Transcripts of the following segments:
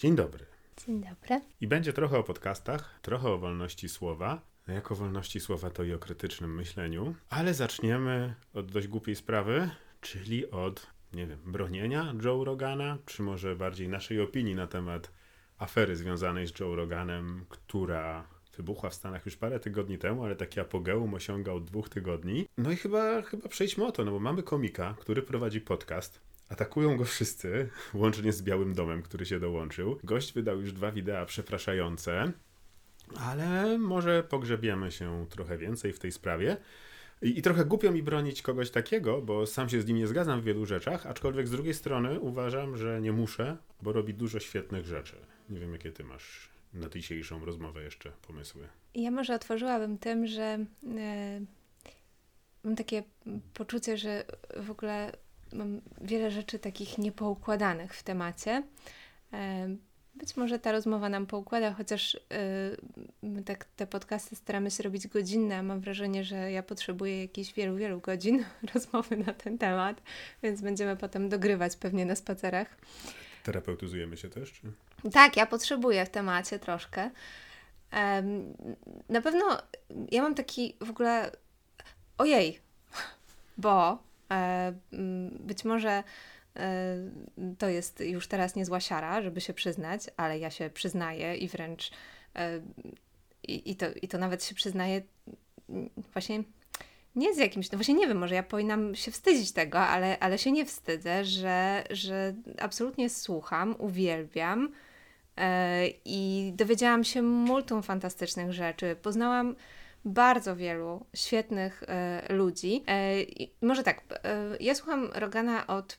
Dzień dobry. Dzień dobry. I będzie trochę o podcastach, trochę o wolności słowa. No jako wolności słowa to i o krytycznym myśleniu. Ale zaczniemy od dość głupiej sprawy, czyli od, nie wiem, bronienia Joe Rogana, czy może bardziej naszej opinii na temat afery związanej z Joe Roganem, która wybuchła w Stanach już parę tygodni temu, ale taki apogeum osiągał dwóch tygodni. No i chyba, chyba przejdźmy o to, no bo mamy komika, który prowadzi podcast. Atakują go wszyscy, łącznie z Białym Domem, który się dołączył. Gość wydał już dwa wideo przepraszające, ale może pogrzebiemy się trochę więcej w tej sprawie. I, I, trochę głupio mi bronić kogoś takiego, bo sam się z nim nie zgadzam w wielu rzeczach, aczkolwiek z drugiej strony uważam, że nie muszę, bo robi dużo świetnych rzeczy. Nie wiem, jakie ty masz na dzisiejszą rozmowę jeszcze pomysły. Ja może otworzyłabym tym, że e, mam takie poczucie, że w ogóle mam wiele rzeczy takich niepoukładanych w temacie. E, być może ta rozmowa nam poukłada, chociaż e, my tak te podcasty staramy się robić godzinne, a mam wrażenie, że ja potrzebuję jakichś wielu, wielu godzin rozmowy na ten temat, więc będziemy potem dogrywać pewnie na spacerach. Terapeutyzujemy się też? Czy? Tak, ja potrzebuję w temacie troszkę. Na pewno ja mam taki w ogóle ojej, bo być może e, to jest już teraz niezła siara, żeby się przyznać, ale ja się przyznaję i wręcz e, i, to, i to nawet się przyznaję właśnie nie z jakimś, no właśnie nie wiem, może ja powinnam się wstydzić tego, ale, ale się nie wstydzę, że, że absolutnie słucham, uwielbiam i dowiedziałam się multum fantastycznych rzeczy. Poznałam bardzo wielu świetnych yy, ludzi. Yy, może tak, ja słucham Rogana od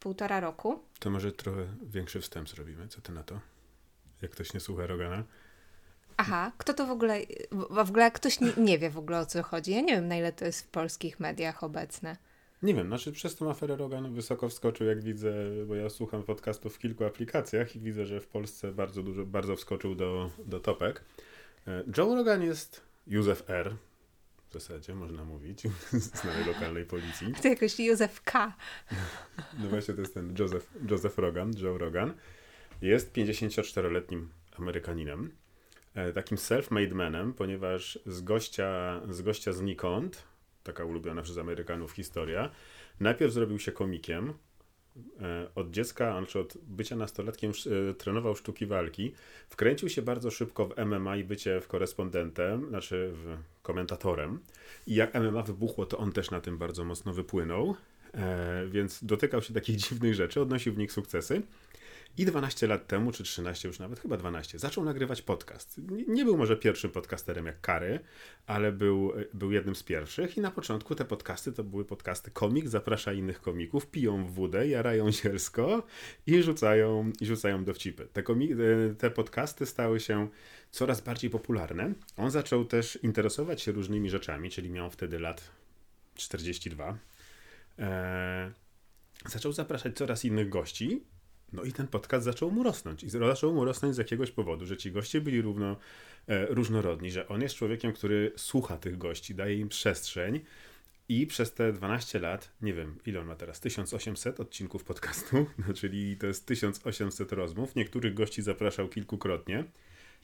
półtora roku. To może trochę większy wstęp zrobimy. Co ty na to? Jak ktoś nie słucha Rogana? Aha, kto to w ogóle, w ogóle ktoś nie, nie, wie w ogóle o co chodzi. Ja nie wiem, na ile to jest w polskich mediach obecne. Nie wiem, znaczy przez tą aferę Rogan wysoko wskoczył, jak widzę, bo ja słucham podcastów w kilku aplikacjach i widzę, że w Polsce bardzo dużo, bardzo wskoczył do, do topek. E, Joe Rogan jest Józef R., w zasadzie można mówić, znanej lokalnej policji. To jakoś Józef K. No właśnie, to jest ten Joseph, Joseph Rogan, Joe Rogan. Jest 54-letnim Amerykaninem. E, takim self-made manem, ponieważ z gościa, z gościa znikąd, taka ulubiona przez Amerykanów historia, najpierw zrobił się komikiem, od dziecka, znaczy od bycia nastolatkiem e, trenował sztuki walki, wkręcił się bardzo szybko w MMA i bycie w korespondentem, znaczy w komentatorem. I jak MMA wybuchło, to on też na tym bardzo mocno wypłynął, więc dotykał się takich dziwnych rzeczy, odnosił w nich sukcesy. I 12 lat temu, czy 13 już nawet, chyba 12, zaczął nagrywać podcast. Nie był może pierwszym podcasterem jak Kary, ale był, był jednym z pierwszych i na początku te podcasty to były podcasty komik, zaprasza innych komików, piją wódę, jarają zielsko i rzucają, i rzucają dowcipy. Te, komik, e, te podcasty stały się coraz bardziej popularne. On zaczął też interesować się różnymi rzeczami, czyli miał wtedy lat 42. Eee, zaczął zapraszać coraz innych gości no i ten podcast zaczął mu rosnąć. I zaczął mu rosnąć z jakiegoś powodu, że ci goście byli równo, e, różnorodni, że on jest człowiekiem, który słucha tych gości, daje im przestrzeń. I przez te 12 lat, nie wiem, ile on ma teraz, 1800 odcinków podcastu, no, czyli to jest 1800 rozmów. Niektórych gości zapraszał kilkukrotnie.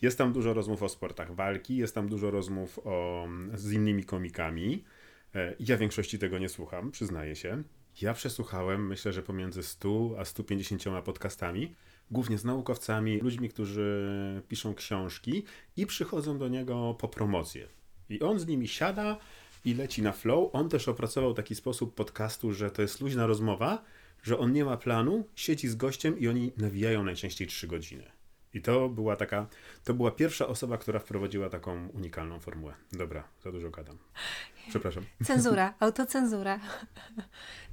Jest tam dużo rozmów o sportach walki, jest tam dużo rozmów o, z innymi komikami. E, ja większości tego nie słucham, przyznaję się. Ja przesłuchałem, myślę, że pomiędzy 100 a 150 podcastami, głównie z naukowcami, ludźmi, którzy piszą książki i przychodzą do niego po promocję. I on z nimi siada i leci na flow. On też opracował taki sposób podcastu, że to jest luźna rozmowa, że on nie ma planu, siedzi z gościem i oni nawijają najczęściej 3 godziny. I to była taka, to była pierwsza osoba, która wprowadziła taką unikalną formułę. Dobra, za dużo gadam. Przepraszam. Cenzura, autocenzura.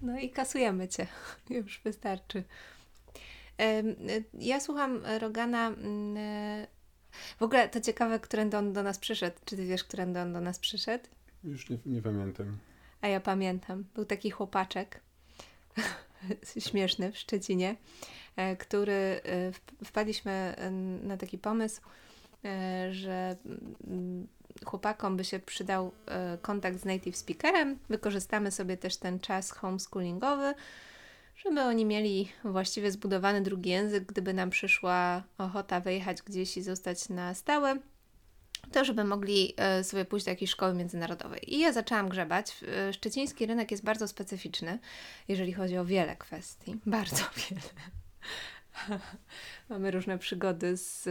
No i kasujemy cię. Już wystarczy. Ja słucham Rogana. Mm, w ogóle to ciekawe, którędy on do nas przyszedł. Czy ty wiesz, którędy on do nas przyszedł? Już nie, nie pamiętam. A ja pamiętam. Był taki chłopaczek śmieszny w Szczecinie, e, który e, wpadliśmy na taki pomysł, że mm, chłopakom by się przydał e, kontakt z native speakerem. Wykorzystamy sobie też ten czas homeschoolingowy, żeby oni mieli właściwie zbudowany drugi język, gdyby nam przyszła ochota wyjechać gdzieś i zostać na stałe, to żeby mogli e, sobie pójść do jakiejś szkoły międzynarodowej. I ja zaczęłam grzebać. E, szczeciński rynek jest bardzo specyficzny, jeżeli chodzi o wiele kwestii. Bardzo wiele. Mamy różne przygody z,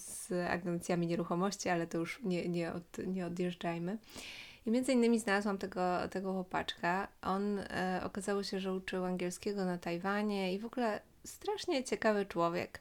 z agencjami nieruchomości, ale to już nie, nie, od, nie odjeżdżajmy. I między innymi znalazłam tego, tego chłopaczka. On e, okazało się, że uczył angielskiego na Tajwanie i w ogóle strasznie ciekawy człowiek.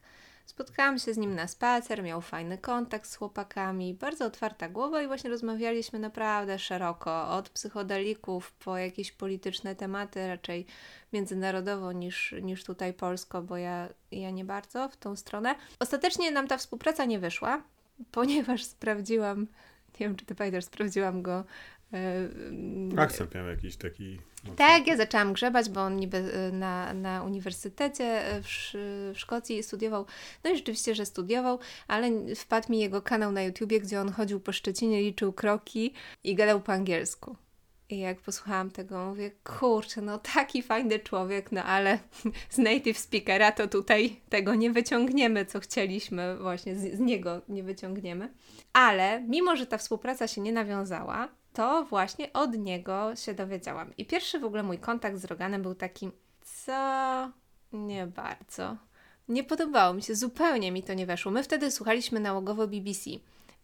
Spotkałam się z nim na spacer, miał fajny kontakt z chłopakami, bardzo otwarta głowa i właśnie rozmawialiśmy naprawdę szeroko, od psychodelików po jakieś polityczne tematy, raczej międzynarodowo niż, niż tutaj polsko, bo ja, ja nie bardzo w tą stronę. Ostatecznie nam ta współpraca nie wyszła, ponieważ sprawdziłam, nie wiem czy ty pamiętasz, sprawdziłam go Akcent miał jakiś taki. Tak, ja zaczęłam grzebać, bo on niby e, na, na uniwersytecie e, w, w Szkocji studiował. No i rzeczywiście, że studiował, ale wpadł mi jego kanał na YouTubie, gdzie on chodził po Szczecinie, liczył kroki i gadał po angielsku. I jak posłuchałam tego, mówię, kurczę, no taki fajny człowiek, no ale z native speakera to tutaj tego nie wyciągniemy, co chcieliśmy, właśnie z, z niego nie wyciągniemy. Ale mimo, że ta współpraca się nie nawiązała, to właśnie od niego się dowiedziałam. I pierwszy w ogóle mój kontakt z Roganem był taki, co nie bardzo. Nie podobało mi się, zupełnie mi to nie weszło. My wtedy słuchaliśmy nałogowo BBC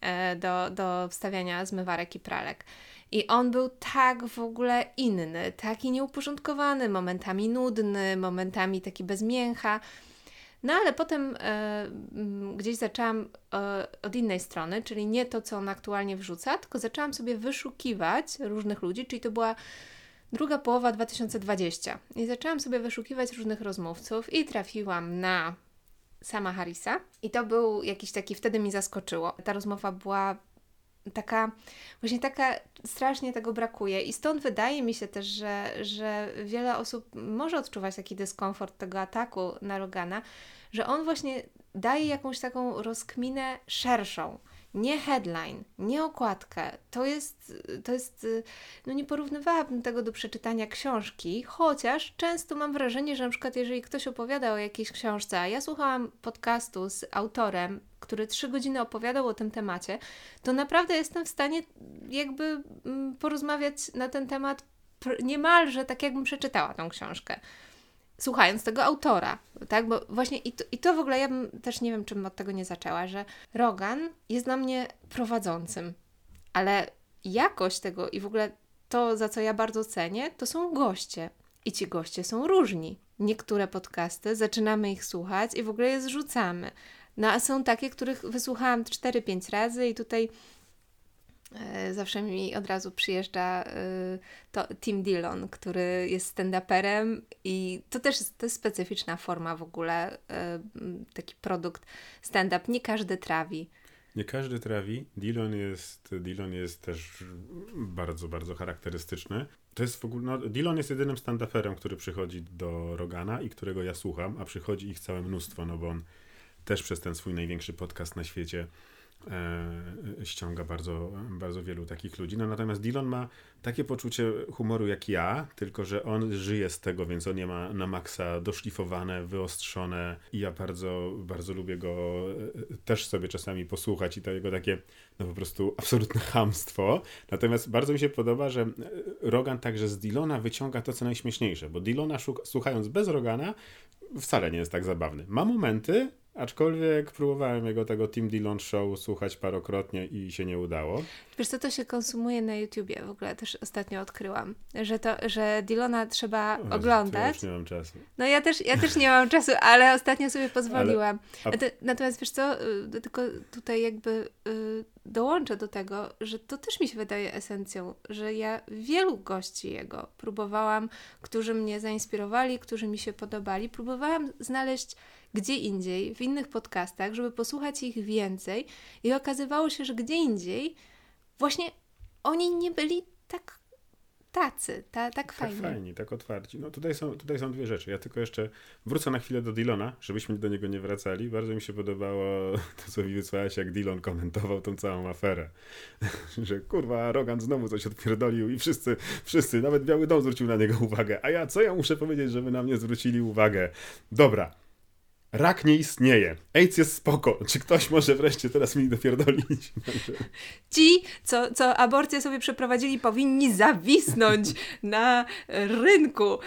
e, do, do wstawiania zmywarek i pralek. I on był tak w ogóle inny, taki nieuporządkowany, momentami nudny, momentami taki bez mięcha. No ale potem e, gdzieś zaczęłam e, od innej strony, czyli nie to, co on aktualnie wrzuca, tylko zaczęłam sobie wyszukiwać różnych ludzi, czyli to była druga połowa 2020. I zaczęłam sobie wyszukiwać różnych rozmówców i trafiłam na sama Harrisa. I to był jakiś taki, wtedy mi zaskoczyło. Ta rozmowa była taka, właśnie taka, strasznie tego brakuje i stąd wydaje mi się też, że, że wiele osób może odczuwać taki dyskomfort tego ataku na Rogana, że on właśnie daje jakąś taką rozkminę szerszą. Nie headline, nie okładkę. To jest, to jest, no nie porównywałabym tego do przeczytania książki, chociaż często mam wrażenie, że na przykład jeżeli ktoś opowiada o jakiejś książce, a ja słuchałam podcastu z autorem, który trzy godziny opowiadał o tym temacie, to naprawdę jestem w stanie jakby mm, porozmawiać na ten temat niemalże tak, jakbym przeczytała tą książkę słuchając tego autora, tak? Bo właśnie i to, i to w ogóle ja bym też nie wiem, czym od tego nie zaczęła, że Rogan jest dla mnie prowadzącym, ale jakość tego i w ogóle to, za co ja bardzo cenię, to są goście. I ci goście są różni. Niektóre podcasty zaczynamy ich słuchać i w ogóle je zrzucamy. No a są takie, których wysłuchałam 4-5 razy i tutaj zawsze mi od razu przyjeżdża e, to Tim Dillon, który jest stand-uperem i to też jest, to jest specyficzna forma w ogóle, e, taki produkt stand-up. Nie każdy trawi. Nie każdy trawi. Dillon jest, Dillon jest też bardzo, bardzo charakterystyczny. To jest w ogóle, no, Dillon jest jedynym stand-uperem, który przychodzi do Rogana i którego ja słucham, a przychodzi ich całe mnóstwo, no bo on też przez ten swój największy podcast na świecie e, ściąga bardzo, bardzo wielu takich ludzi. No, natomiast Dillon ma takie poczucie humoru jak ja, tylko że on żyje z tego, więc on nie ma na maksa doszlifowane, wyostrzone i ja bardzo, bardzo lubię go e, też sobie czasami posłuchać i to jego takie no po prostu absolutne hamstwo. Natomiast bardzo mi się podoba, że Rogan także z Dillona wyciąga to, co najśmieszniejsze, bo Dillona słuchając bez Rogana wcale nie jest tak zabawny. Ma momenty, Aczkolwiek próbowałem jego tego Team Dillon Show słuchać parokrotnie i się nie udało. Wiesz co, to się konsumuje na YouTubie w ogóle, też ostatnio odkryłam, że to, że Dillona trzeba oglądać. Ja już nie mam czasu. No ja też, ja też nie mam czasu, ale ostatnio sobie pozwoliłam. Ale, a... Natomiast wiesz co, y, tylko tutaj jakby y, dołączę do tego, że to też mi się wydaje esencją, że ja wielu gości jego próbowałam, którzy mnie zainspirowali, którzy mi się podobali, próbowałam znaleźć gdzie indziej, w innych podcastach, żeby posłuchać ich więcej. I okazywało się, że gdzie indziej właśnie oni nie byli tak tacy, ta, tak fajni. Tak fajni, tak otwarci. No tutaj są, tutaj są dwie rzeczy. Ja tylko jeszcze wrócę na chwilę do Dylona, żebyśmy do niego nie wracali. Bardzo mi się podobało to, co mi wysłałaś, jak Dylon komentował tą całą aferę. że kurwa, Rogan znowu coś odpierdolił i wszyscy, wszyscy, nawet Biały Dom zwrócił na niego uwagę. A ja, co ja muszę powiedzieć, żeby na mnie zwrócili uwagę? Dobra, Rak nie istnieje. AIDS jest spoko. Czy ktoś może wreszcie teraz mi dopierdolić? Ci, co, co aborcję sobie przeprowadzili, powinni zawisnąć na rynku.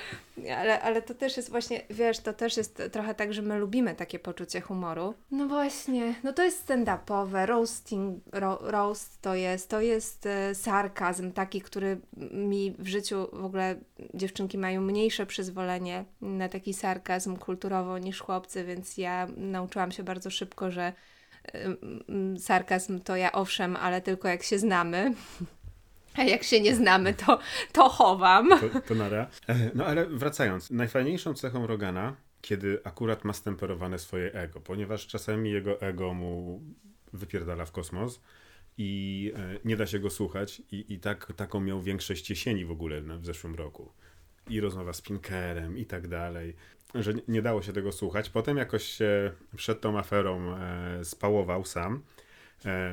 Ale, ale to też jest właśnie, wiesz, to też jest trochę tak, że my lubimy takie poczucie humoru. No właśnie, no to jest stand-upowe, roasting, ro, roast to jest, to jest e, sarkazm taki, który mi w życiu w ogóle dziewczynki mają mniejsze przyzwolenie na taki sarkazm kulturowo niż chłopcy, więc ja nauczyłam się bardzo szybko, że y, sarkazm to ja owszem, ale tylko jak się znamy. A jak się nie znamy, to, to chowam. To, to nara. E, no ale wracając, najfajniejszą cechą Rogana, kiedy akurat ma stemperowane swoje ego, ponieważ czasami jego ego mu wypierdala w kosmos i e, nie da się go słuchać i, i tak, taką miał większość jesieni w ogóle w zeszłym roku. I rozmowa z Pinkerem i tak dalej, że nie dało się tego słuchać. Potem jakoś się przed tą aferą e, spałował sam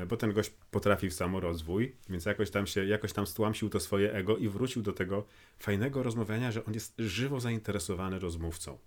bo ten gość potrafił samorozwój, więc jakoś tam się, jakoś tam stłamsił to swoje ego i wrócił do tego fajnego rozmawiania, że on jest żywo zainteresowany rozmówcą,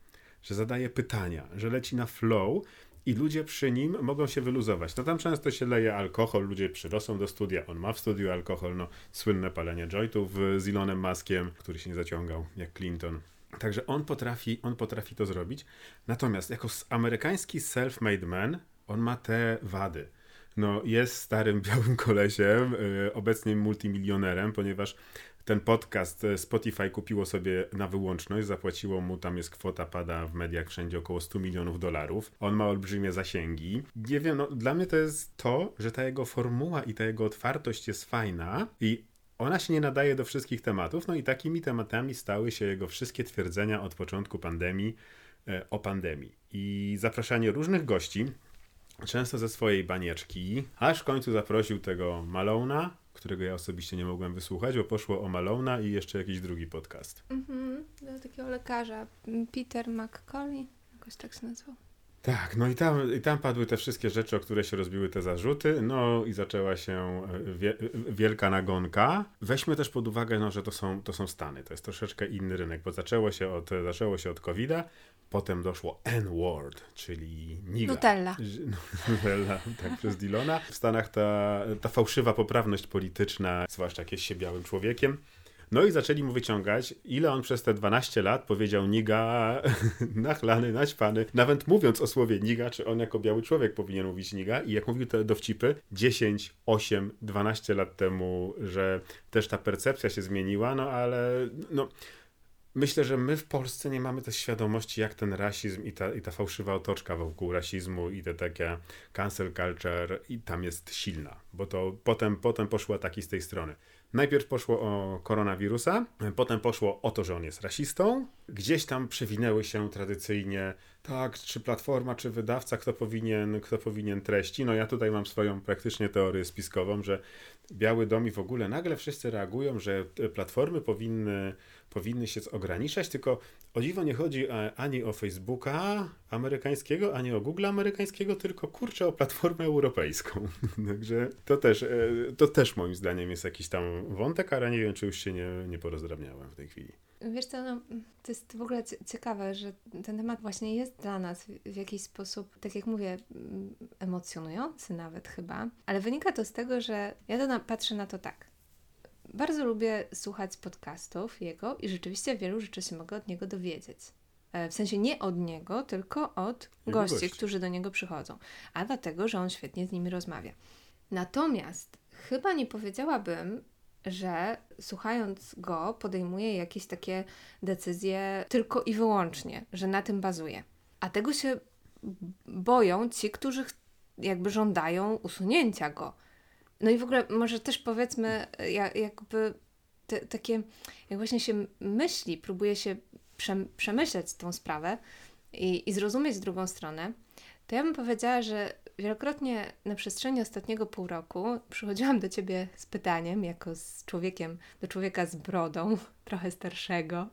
że zadaje pytania, że leci na flow i ludzie przy nim mogą się wyluzować. No tam często się leje alkohol, ludzie przyrosą do studia, on ma w studiu alkohol, no słynne palenie jointów z Elonem Maskiem, który się nie zaciągał, jak Clinton. Także on potrafi, on potrafi to zrobić. Natomiast jako amerykański self-made man, on ma te wady – no, jest starym białym kolesiem, yy, obecnie multimilionerem, ponieważ ten podcast e, Spotify kupiło sobie na wyłączność, zapłaciło mu, tam jest kwota, pada w mediach wszędzie około 100 milionów dolarów. On ma olbrzymie zasięgi. Nie wiem, no dla mnie to jest to, że ta jego formuła i ta jego otwartość jest fajna i ona się nie nadaje do wszystkich tematów, no i takimi tematami stały się jego wszystkie twierdzenia od początku pandemii e, o pandemii. I zapraszanie różnych gości, często ze swojej banieczki, aż w końcu zaprosił tego Malona, którego ja osobiście nie mogłem wysłuchać, bo poszło o Malona i jeszcze jakiś drugi podcast. Mhm, do takiego lekarza, Peter McCauley, jakoś tak się nazywał. Tak, no i tam, i tam padły te wszystkie rzeczy, o które się rozbiły te zarzuty, no i zaczęła się e, wie, wielka nagonka. Weźmy też pod uwagę, no, że to są, to są Stany, to jest troszeczkę inny rynek, bo zaczęło się od, zaczęło się od COVID-a, potem doszło N-word, czyli niga. Nutella. Nutella, tak, przez Dylona. W Stanach ta, ta fałszywa poprawność polityczna, zwłaszcza jak jest się białym człowiekiem, no i zaczęli mu wyciągać, ile on przez te 12 lat powiedział niga, nachlany, naćpany. Nawet mówiąc o słowie niga, czy on jako biały człowiek powinien mówić niga. I jak mówił te dowcipy 10, 8, 12 lat temu, że też ta percepcja się zmieniła, no ale no myślę, że my w Polsce nie mamy też świadomości, jak ten rasizm i ta, i ta fałszywa otoczka wokół rasizmu i te takie cancel culture i tam jest silna, bo to potem, potem poszły ataki z tej strony. Najpierw poszło o koronawirusa, potem poszło o to, że on jest rasistą. Gdzieś tam przewinęły się tradycyjnie, tak, czy platforma, czy wydawca, kto powinien, kto powinien treści. No ja tutaj mam swoją praktycznie teorię spiskową, że Biały Dom i w ogóle nagle wszyscy reagują, że platformy powinny powinny się ograniczać, tylko o dziwo nie chodzi e, ani o Facebooka amerykańskiego, ani o Google amerykańskiego, tylko kurczę o platformę europejską. Także to też, e, to też moim zdaniem jest jakiś tam wątek, ale nie wiem, czy już się nie, nie porozdrabniałem w tej chwili. Wiesz co, no, to jest w ogóle ciekawe, że ten temat właśnie jest dla nas w jakiś sposób, tak jak mówię, mm, emocjonujący nawet chyba, ale wynika to z tego, że ja to na, patrzę na to tak bardzo lubię słuchać podcastów jego i rzeczywiście wielu rzeczy się mogę od niego dowiedzieć. E, w sensie nie od niego, tylko od gości, gości, którzy do niego przychodzą. A dlatego, że on świetnie z nimi rozmawia. Natomiast chyba nie powiedziałabym, że słuchając go podejmuje jakieś takie decyzje tylko i wyłącznie, że na tym bazuje. A tego się boją ci, którzy jakby żądają usunięcia go no i w ogóle może też powiedzmy, jak, jakby te, takie, jak właśnie się myśli, próbuje się prze, przemyśleć tą sprawę i, i zrozumieć drugą stronę, to ja bym powiedziała, że wielokrotnie na przestrzeni ostatniego pół roku przychodziłam do ciebie z pytaniem, jako z człowiekiem, do człowieka z brodą, trochę starszego,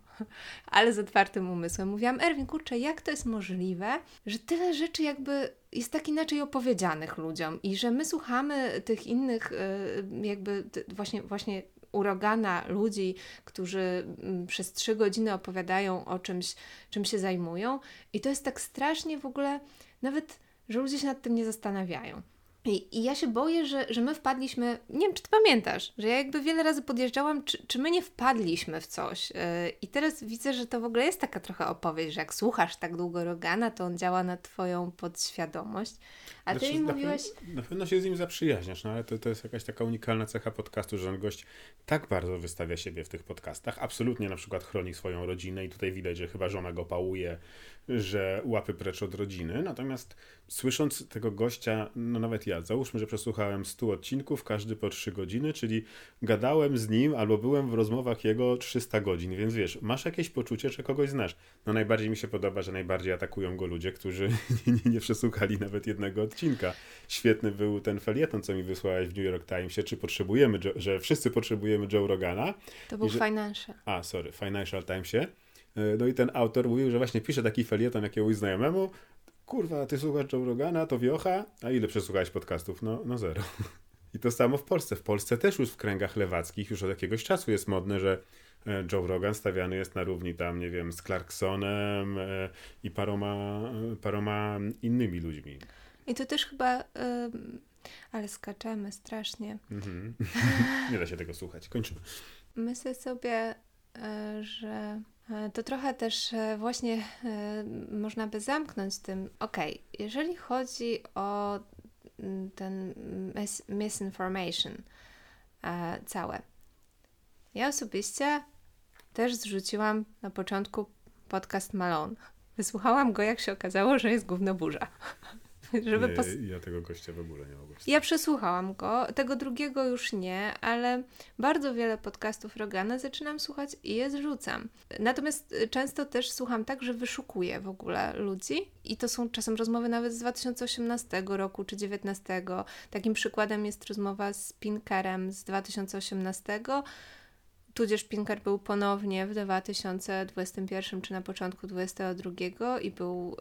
ale z otwartym umysłem. Mówiłam, Erwin, kurczę, jak to jest możliwe, że tyle rzeczy jakby jest tak inaczej opowiedzianych ludziom i że my słuchamy tych innych, y, jakby właśnie, właśnie uragana ludzi, którzy mm, przez trzy godziny opowiadają o czymś, czym się zajmują. I to jest tak strasznie w ogóle, nawet, że ludzie się nad tym nie zastanawiają. I, I, ja się boję, że, że my wpadliśmy, nie wiem, czy ty pamiętasz, że ja jakby wiele razy podjeżdżałam, czy, czy my nie wpadliśmy w coś. Yy, I teraz widzę, że to w ogóle jest taka trochę opowieść, że jak słuchasz tak długo Rogana, to on działa na twoją podświadomość. A ty znaczy, mi mówiłeś... Na, na pewno się z nim zaprzyjaźniasz, no ale to, to jest jakaś taka unikalna cecha podcastu, że on gość tak bardzo wystawia siebie w tych podcastach. Absolutnie na przykład chroni swoją rodzinę i tutaj widać, że chyba żona go pałuje, że łapy precz od rodziny. Natomiast słysząc tego gościa, no nawet ja, załóżmy, że przesłuchałem 100 odcinków, każdy po 3 godziny, czyli gadałem z nim albo byłem w rozmowach jego 300 godzin, więc wiesz, masz jakieś poczucie, że kogoś znasz. No najbardziej mi się podoba, że najbardziej atakują go ludzie, którzy nie, nie, nie przesłuchali nawet jednego odcinka. Świetny był ten felieton, co mi wysłałeś w New York Timesie, czy potrzebujemy, że wszyscy potrzebujemy Joe Rogana. To był że... Financial. A, sorry, Financial Timesie. E, no i ten autor mówił, że właśnie pisze taki felieton jakiegoś znajomemu, kurwa, ty słuchasz Joe Rogana, to wiocha, a ile przesłuchałeś podcastów? No, no zero. I to samo w Polsce. W Polsce też już w kręgach lewackich już od jakiegoś czasu jest modne, że e, Joe Rogan stawiany jest na równi tam, nie wiem, z Clarksonem e, i paroma, paroma innymi ludźmi. I to też chyba... Ale skaczemy strasznie. Mhm. Nie da się tego słuchać. Kończymy. Myślę sobie, że to trochę też e, właśnie e, można by zamknąć tym, ok, jeżeli chodzi o mm, ten mis misinformation całe. Ja osobiście też zrzuciłam na początku podcast Malone. Wysłuchałam go, jak się okazało, że jest gówno burza. Żeby nie, pos... Ja tego gościa w ogóle nie mogłem. Ja przesłuchałam go, tego drugiego już nie, ale bardzo wiele podcastów Rogana zaczynam słuchać i je zrzucam. Natomiast y, często też słucham tak, że wyszukuję w ogóle ludzi i to są czasem rozmowy nawet z 2018 roku czy 2019. Takim przykładem jest rozmowa z Pinkerem z 2018 tudzież Pinker był ponownie w 2021 czy na początku 2022 i był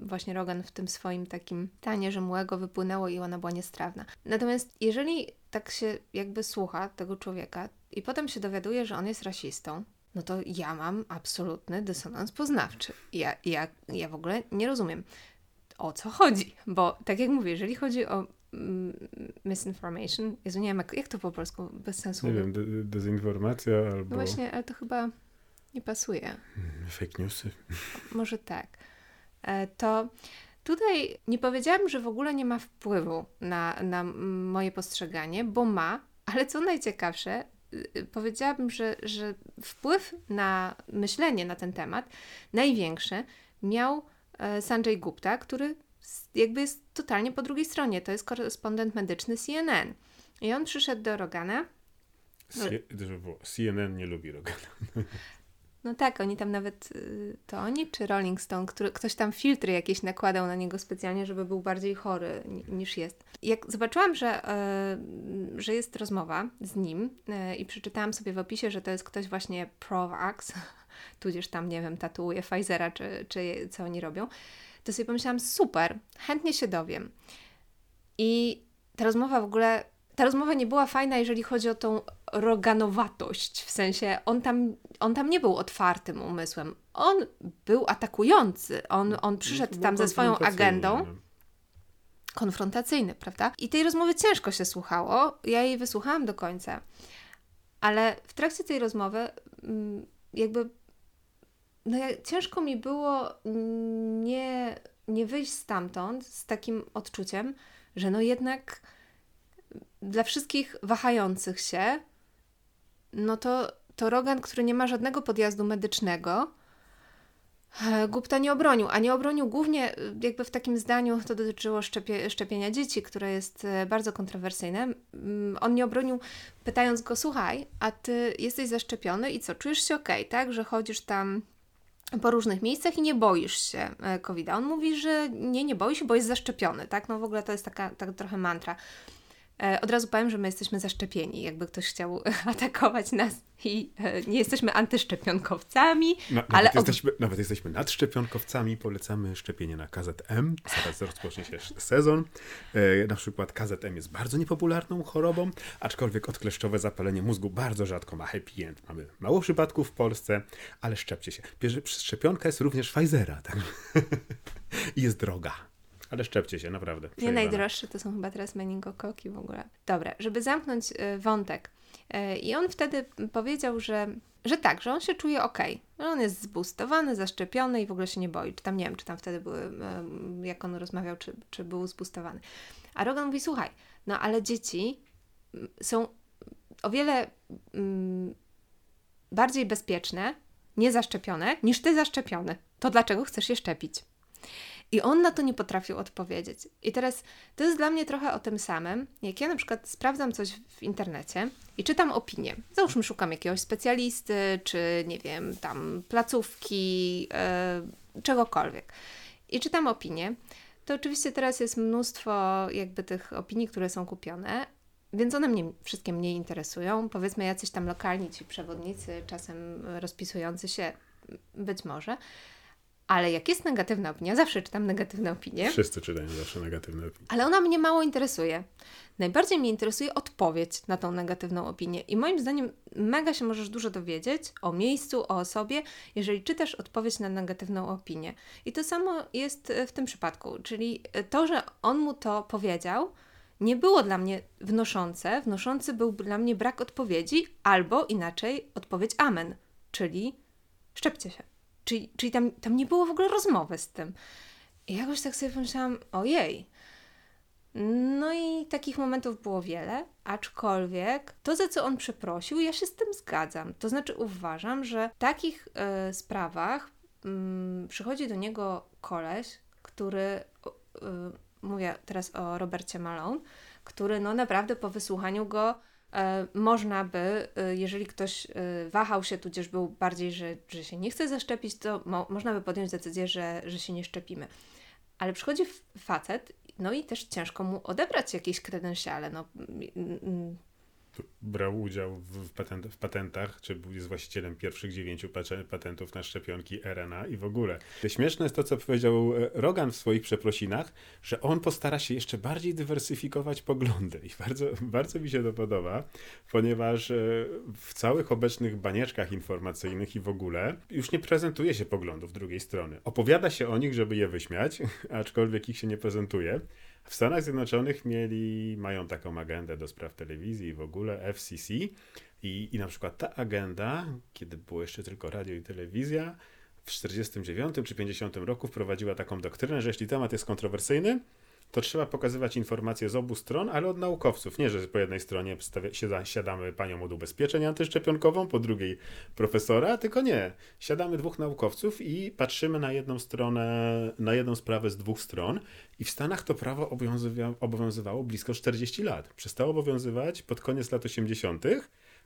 właśnie Rogan w tym swoim takim tanie, że młego wypłynęło i ona była niestrawna. Natomiast jeżeli tak się jakby słucha tego człowieka i potem się dowiaduje, że on jest rasistą, no to ja mam absolutny dysonans poznawczy. Ja, ja, ja w ogóle nie rozumiem o co chodzi, bo tak jak mówię, jeżeli chodzi o misinformation. Jezu, nie wiem, jak, jak to po polsku, bez sensu. Nie wiem, de dezinformacja albo... No właśnie, ale to chyba nie pasuje. Hmm, fake newsy. Może tak. E, to tutaj nie powiedziałabym, że w ogóle nie ma wpływu na, na moje postrzeganie, bo ma, ale co najciekawsze, y, y, powiedziałabym, że, że wpływ na myślenie na ten temat największy miał e, Sanjay Gupta, który jakby jest totalnie po drugiej stronie. To jest korespondent medyczny CNN. I on przyszedł do Rogana. CNN nie lubi Rogana. No tak, oni tam nawet, y, to oni czy Rolling Stone, który, ktoś tam filtry jakieś nakładał na niego specjalnie, żeby był bardziej chory niż jest. Jak zobaczyłam, że, yy, że jest rozmowa z nim yy, i przeczytałam sobie w opisie, że to jest ktoś właśnie Provax, tudzież tam, nie wiem, tatuuje Pfizera, czy, czy co oni robią, to sobie pomyślałam, super, chętnie się dowiem. I ta rozmowa w ogóle, ta rozmowa nie była fajna, jeżeli chodzi o tą roganowatość, w sensie on tam, on tam nie był otwartym umysłem, on był atakujący, on, on przyszedł tam ze swoją agendą. Konfrontacyjny, prawda? I tej rozmowy ciężko się słuchało, ja jej wysłuchałam do końca. Ale w trakcie tej rozmowy, mm, jakby no ciężko mi było nie, nie wyjść stamtąd z takim odczuciem, że no jednak dla wszystkich wahających się, no to, to Rogan, który nie ma żadnego podjazdu medycznego, e, Gupta nie obronił, a nie obronił głównie jakby w takim zdaniu, to dotyczyło szczepie, szczepienia dzieci, które jest e, bardzo kontrowersyjne. Mm, on nie obronił, pytając go, słuchaj, a ty jesteś zaszczepiony i co, czujesz się ok, tak, że chodzisz tam po różnych miejscach i nie boisz się covid -a. On mówi, że nie, nie boi się, bo jest zaszczepiony, tak? No w ogóle to jest taka, taka trochę mantra. E, od razu powiem, że my jesteśmy zaszczepieni. Jakby ktoś chciał atakować nas i e, nie jesteśmy antyszczepionkowcami, Na, ale nawet, jesteśmy, nawet jesteśmy nadszczepionkowcami. Polecamy szczepienie na KZM. Zaraz rozpocznie się sezon. E, na przykład KZM jest bardzo niepopularną chorobą, aczkolwiek odkleszczowe zapalenie mózgu bardzo rzadko ma happy end. Mamy mało przypadków w Polsce, ale szczepcie się. Szczepionka jest również Pfizera. Tak? I jest droga. Ale szczepcie się, naprawdę. Nie najdroższe to są chyba teraz meningokoki w ogóle. Dobra, żeby zamknąć y, wątek. Y, I on wtedy powiedział, że, że tak, że on się czuje ok. On jest zbustowany, zaszczepiony i w ogóle się nie boi. Czy tam, nie wiem, czy tam wtedy były, y, jak on rozmawiał, czy, czy był zbustowany. A Rogan mówi, słuchaj, no ale dzieci mm, są o wiele mm, bardziej bezpieczne, niezaszczepione, niż ty zaszczepiony. To dlaczego chcesz je szczepić? I on na to nie potrafił odpowiedzieć. I teraz to jest dla mnie trochę o tym samym, jak ja na przykład sprawdzam coś w internecie i czytam opinię. Załóżmy, szukam jakiegoś specjalisty, czy nie wiem, tam placówki, yy, czegokolwiek. I czytam opinię. To oczywiście teraz jest mnóstwo jakby tych opinii, które są kupione, więc one mnie wszystkie mnie interesują. Powiedzmy, jacyś tam lokalni ci przewodnicy, czasem rozpisujący się, być może. Ale jak jest negatywna opinia, zawsze czytam negatywne opinie. Wszyscy czytają zawsze negatywne opinie. Ale ona mnie mało interesuje. Najbardziej mnie interesuje odpowiedź na tą negatywną opinię. I moim zdaniem mega się możesz dużo dowiedzieć o miejscu, o osobie, jeżeli czytasz odpowiedź na negatywną opinię. I to samo jest w tym przypadku. Czyli to, że on mu to powiedział, nie było dla mnie wnoszące. Wnoszący był dla mnie brak odpowiedzi, albo inaczej odpowiedź amen, czyli szczepcie się. Czyli, czyli tam, tam nie było w ogóle rozmowy z tym. I jakoś tak sobie pomyślałam, ojej. No i takich momentów było wiele, aczkolwiek to, za co on przeprosił, ja się z tym zgadzam. To znaczy uważam, że w takich y, sprawach y, przychodzi do niego koleś, który, y, mówię teraz o Robercie Malone, który no naprawdę po wysłuchaniu go można by, e, jeżeli ktoś e, wahał się, tudzież był bardziej, że, że się nie chce zaszczepić, to mo można by podjąć decyzję, że, że się nie szczepimy. Ale przychodzi facet, no i też ciężko mu odebrać jakieś kredensiale. No, brał udział w, patent, w patentach, czy jest właścicielem pierwszych dziewięciu patentów na szczepionki RNA i w ogóle. Śmieszne jest to, co powiedział e, Rogan w swoich przeprosinach, że on postara się jeszcze bardziej dywersyfikować poglądy i bardzo, bardzo mi się to podoba, ponieważ e, w całych obecnych banieczkach informacyjnych i w ogóle już nie prezentuje się poglądów drugiej strony. Opowiada się o nich, żeby je wyśmiać, aczkolwiek ich się nie prezentuje. W Stanach Zjednoczonych mieli, mają taką agendę do spraw telewizji i w ogóle FCC i, i na przykład ta agenda, kiedy było jeszcze tylko radio i telewizja, w 49 czy 50 roku wprowadziła taką doktrynę, że jeśli temat jest kontrowersyjny, to trzeba pokazywać informacje z obu stron, ale od naukowców. Nie, że po jednej stronie siadamy panią od ubezpieczeń antyszczepionkową, po drugiej profesora, tylko nie. Siadamy dwóch naukowców i patrzymy na jedną stronę, na jedną sprawę z dwóch stron. I w Stanach to prawo obowiązywa obowiązywało blisko 40 lat. Przestało obowiązywać pod koniec lat 80.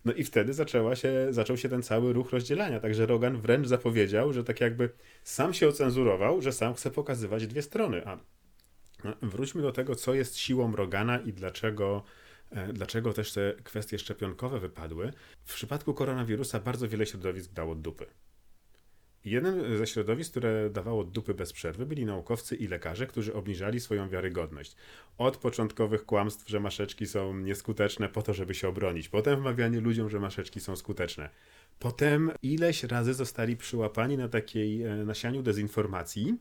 No i wtedy zaczęła się, zaczął się ten cały ruch rozdzielania. Także Rogan wręcz zapowiedział, że tak jakby sam się ocenzurował, że sam chce pokazywać dwie strony. A wróćmy do tego, co jest siłą Rogana i dlaczego, e, dlaczego też te kwestie szczepionkowe wypadły. W przypadku koronawirusa bardzo wiele środowisk dało dupy. Jednym ze środowisk, które dawało dupy bez przerwy, byli naukowcy i lekarze, którzy obniżali swoją wiarygodność. Od początkowych kłamstw, że maszeczki są nieskuteczne po to, żeby się obronić. Potem wmawianie ludziom, że maszeczki są skuteczne. Potem ileś razy zostali przyłapani na takiej e, nasianiu dezinformacji,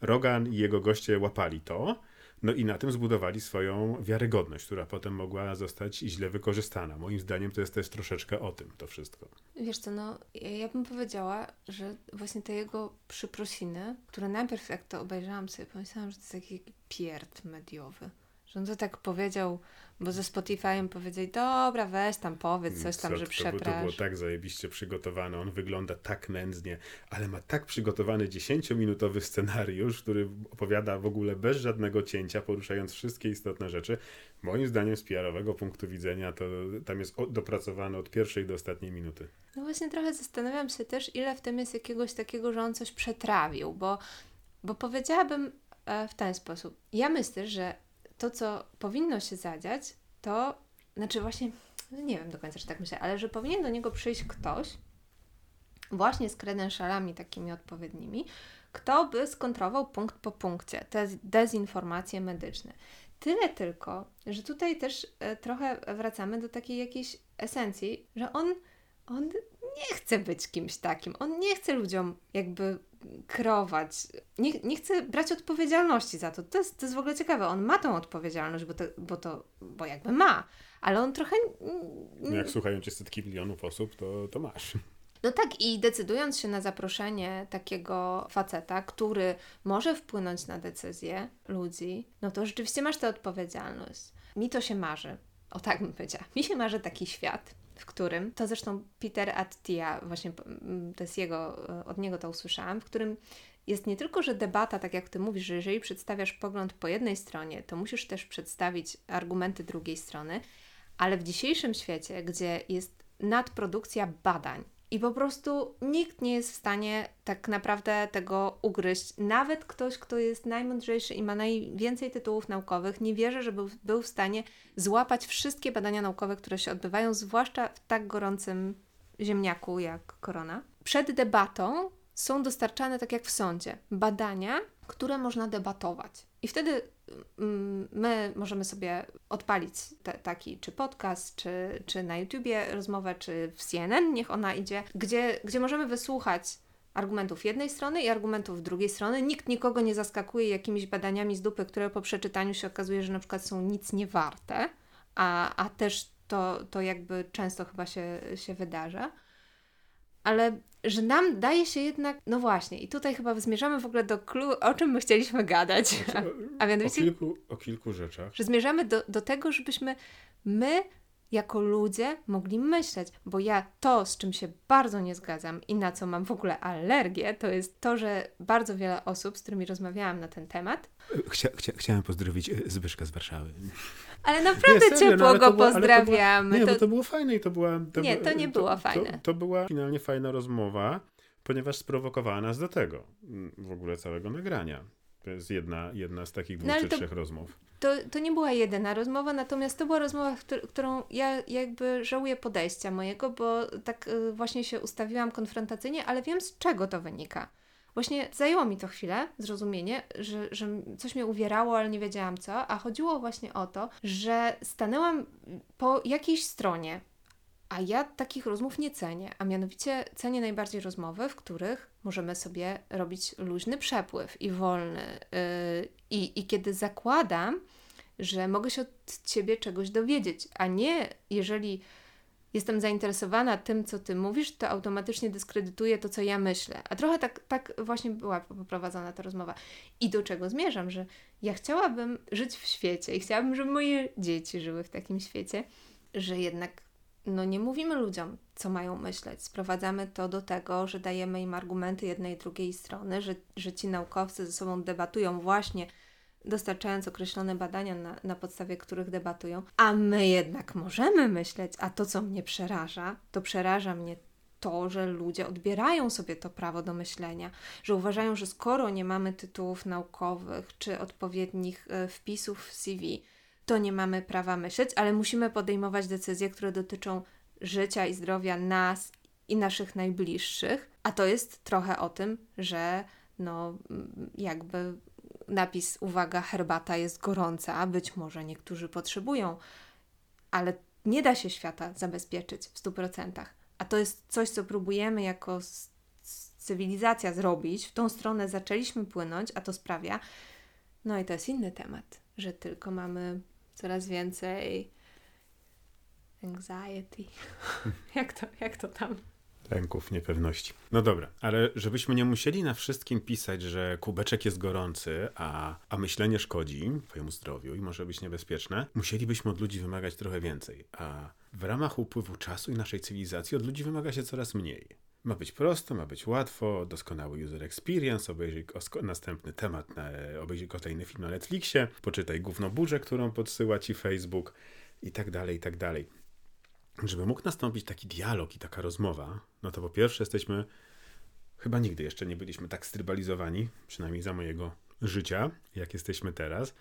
Rogan i jego goście łapali to, no i na tym zbudowali swoją wiarygodność, która potem mogła zostać źle wykorzystana. Moim zdaniem to jest też troszeczkę o tym to wszystko. Wiesz co, no ja bym powiedziała, że właśnie te jego przyprosiny, które najpierw jak to obejrzałam sobie, pomyślałam, że to jest taki pierd mediowy. Że on to tak powiedział, bo ze Spotify'em powiedzieli, dobra, weź tam powiedz coś tam, Co, że to, było- to było tak zajebiście przygotowane, on wygląda tak nędznie, ale ma tak przygotowany 10-minutowy scenariusz, który opowiada w ogóle bez żadnego cięcia, poruszając wszystkie istotne rzeczy. Moim zdaniem z PR-owego punktu widzenia to tam jest dopracowane od pierwszej do ostatniej minuty. No właśnie trochę zastanawiam się też, ile w tym jest jakiegoś takiego, że on coś przetrawił, bo, bo powiedziałabym e, w ten sposób. Ja myślę, że to, co powinno się zadziać, to znaczy właśnie, no nie wiem do końca, czy tak myślę, ale że powinien do niego przyjść ktoś właśnie z kredenszalami takimi odpowiednimi, kto by skontrował punkt po punkcie te dezinformacje medyczne. Tyle tylko, że tutaj też e, trochę wracamy do takiej jakiejś esencji, że on, on nie chce być kimś takim. On nie chce ludziom jakby kreować, nie, nie chce brać odpowiedzialności za to. To jest, to jest w ogóle ciekawe. On ma tą odpowiedzialność, bo to, bo to bo jakby ma, ale on trochę. No jak słuchają cię setki milionów osób, to, to masz. No tak, i decydując się na zaproszenie takiego faceta, który może wpłynąć na decyzje ludzi, no to rzeczywiście masz tę odpowiedzialność. Mi to się marzy. O tak bym powiedziała. Mi się marzy taki świat, w którym, to zresztą Peter Attia, właśnie mm, to jest jego, e, od niego to usłyszałam, w którym jest nie tylko, że debata, tak jak ty mówisz, że jeżeli przedstawiasz pogląd po jednej stronie, to musisz też przedstawić argumenty drugiej strony, ale w dzisiejszym świecie, gdzie jest nadprodukcja badań i po prostu nikt nie jest w stanie tak naprawdę tego ugryźć, nawet ktoś, kto jest najmądrzejszy i ma najwięcej tytułów naukowych, nie wierzę, że był, był w stanie złapać wszystkie badania naukowe, które się odbywają, zwłaszcza w tak gorącym ziemniaku jak korona. Przed debatą są dostarczane, tak jak w sądzie, badania, które można debatować. I wtedy mm, my możemy sobie odpalić te, taki czy podcast, czy, czy na YouTubie rozmowę, czy w CNN, niech ona idzie, gdzie, gdzie możemy wysłuchać argumentów jednej strony i argumentów drugiej strony. Nikt nikogo nie zaskakuje jakimiś badaniami z dupy, które po przeczytaniu się okazuje, że na przykład są nic nie warte, a, a też to, to jakby często chyba się, się wydarza. Ale że nam daje się jednak, no właśnie, i tutaj chyba zmierzamy w ogóle do clue, o czym my chcieliśmy gadać. A O mianowicie, kilku, o kilku rzeczach. że zmierzamy do, do tego, żebyśmy my jako ludzie mogli myśleć, bo ja to, z czym się bardzo nie zgadzam i na co mam w ogóle alergię, to jest to, że bardzo wiele osób, z którymi rozmawiałam na ten temat, Chcia, chcia, chciałem pozdrowić Zbyszka z Warszawy. Ale naprawdę Nie, serio, ciepło no, go to ale to pozdrawiamy. Nie, To- to było fajne i to była... To Nie, to nie było fajne. To, to była finalnie fajna rozmowa, ponieważ sprowokowała nas do tego, mm, w ogóle całego nagrania. To jest jedna, jedna z takich dwóch No, czy to- trzech rozmów. To, to nie była jedyna rozmowa, natomiast to była rozmowa, któr- którą ja jakby żałuję podejścia mojego, bo tak y, właśnie się ustawiłam konfrontacyjnie, ale wiem z czego to wynika. Właśnie zajęło mi to chwilę, zrozumienie, że, że coś mnie uwierało, ale nie wiedziałam co, a chodziło właśnie o to, że stanęłam po jakiejś stronie, a ja takich rozmów nie cenię, a mianowicie cenię najbardziej rozmowy, w których możemy sobie robić luźny przepływ i wolny. Yy, i, I kiedy zakładam, że mogę się od ciebie czegoś dowiedzieć, a nie jeżeli jestem zainteresowana tym, co ty mówisz, to automatycznie dyskredytuję to, co ja myślę. A trochę tak, tak właśnie była poprowadzona ta rozmowa. I do czego zmierzam, że ja chciałabym żyć w świecie i chciałabym, żeby moje dzieci żyły w takim świecie, że jednak no nie mówimy ludziom, co mają myśleć. Sprowadzamy to do tego, że dajemy im argumenty jednej i drugiej strony, że, że ci naukowcy ze sobą debatują właśnie dostarczając określone badania, na, na podstawie których debatują, a my jednak możemy myśleć, a to, co mnie przeraża, to przeraża mnie to, że ludzie odbierają sobie to prawo do myślenia, że uważają, że skoro nie mamy tytułów naukowych czy odpowiednich e, wpisów w CV, to nie mamy prawa myśleć, ale musimy podejmować decyzje, które dotyczą życia i zdrowia nas i naszych najbliższych. A to jest trochę o tym, że no jakby napis uwaga, herbata jest gorąca, być może niektórzy potrzebują, ale nie da się świata zabezpieczyć w 100%. A to jest coś, co próbujemy jako cywilizacja zrobić. W tą stronę zaczęliśmy płynąć, a to sprawia. No i to jest inny temat, że tylko mamy coraz więcej anxiety. jak, to, jak to tam? Lęków, niepewności. No dobra, ale żebyśmy nie musieli na wszystkim pisać, że kubeczek jest gorący, a, a myślenie szkodzi twojemu zdrowiu i może być niebezpieczne, musielibyśmy od ludzi wymagać trochę więcej. A w ramach upływu czasu i naszej cywilizacji od ludzi wymaga się coraz mniej. Ma być prosto, ma być łatwo, doskonały user experience, obejrzyj następny temat, na, obejrzyj kolejny film na Netflixie, poczytaj gówno burzę, którą podsyła ci Facebook i tak dalej, i tak dalej. Żeby mógł nastąpić taki dialog i taka rozmowa, no to po pierwsze jesteśmy, chyba nigdy jeszcze nie byliśmy tak strybalizowani, przynajmniej za mojego życia, jak jesteśmy teraz,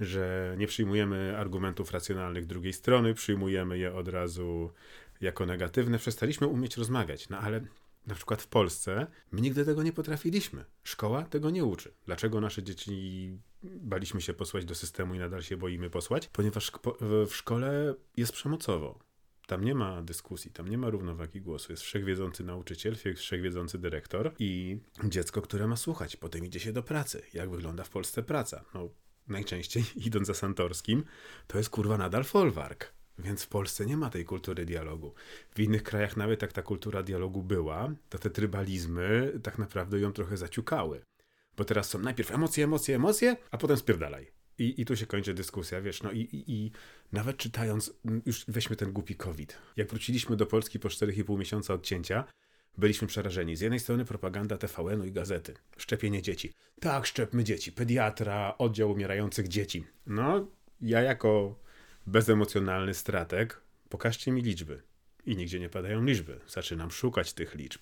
że nie przyjmujemy argumentów racjonalnych drugiej strony, przyjmujemy je od razu jako negatywne. Przestaliśmy umieć rozmawiać, no ale na przykład w Polsce my nigdy tego nie potrafiliśmy. Szkoła tego nie uczy. Dlaczego nasze dzieci baliśmy się posłać do systemu i nadal się boimy posłać? Ponieważ w szkole jest przemocowo. Tam nie ma dyskusji, tam nie ma równowagi głosu. Jest wszechwiedzący nauczyciel, wszechwiedzący dyrektor i dziecko, które ma słuchać. Potem idzie się do pracy. Jak wygląda w Polsce praca? No, najczęściej idąc za Santorskim, to jest kurwa nadal folwark. Więc w Polsce nie ma tej kultury dialogu. W innych krajach nawet jak ta kultura dialogu była, to te trybalizmy tak naprawdę ją trochę zaciukały. Bo teraz są najpierw emocje, emocje, emocje, a potem spierdalaj. I, I tu się kończy dyskusja, wiesz, no i, i, i, nawet czytając, już weźmy ten głupi COVID. Jak wróciliśmy do Polski po 4,5 miesiąca odcięcia, byliśmy przerażeni. Z jednej strony propaganda TVN-u i gazety. Szczepienie dzieci. Tak, szczepmy dzieci. Pediatra, oddział umierających dzieci. No, ja jako bezemocjonalny stratek, pokażcie mi liczby. I nigdzie nie padają liczby. Zaczynam szukać tych liczb.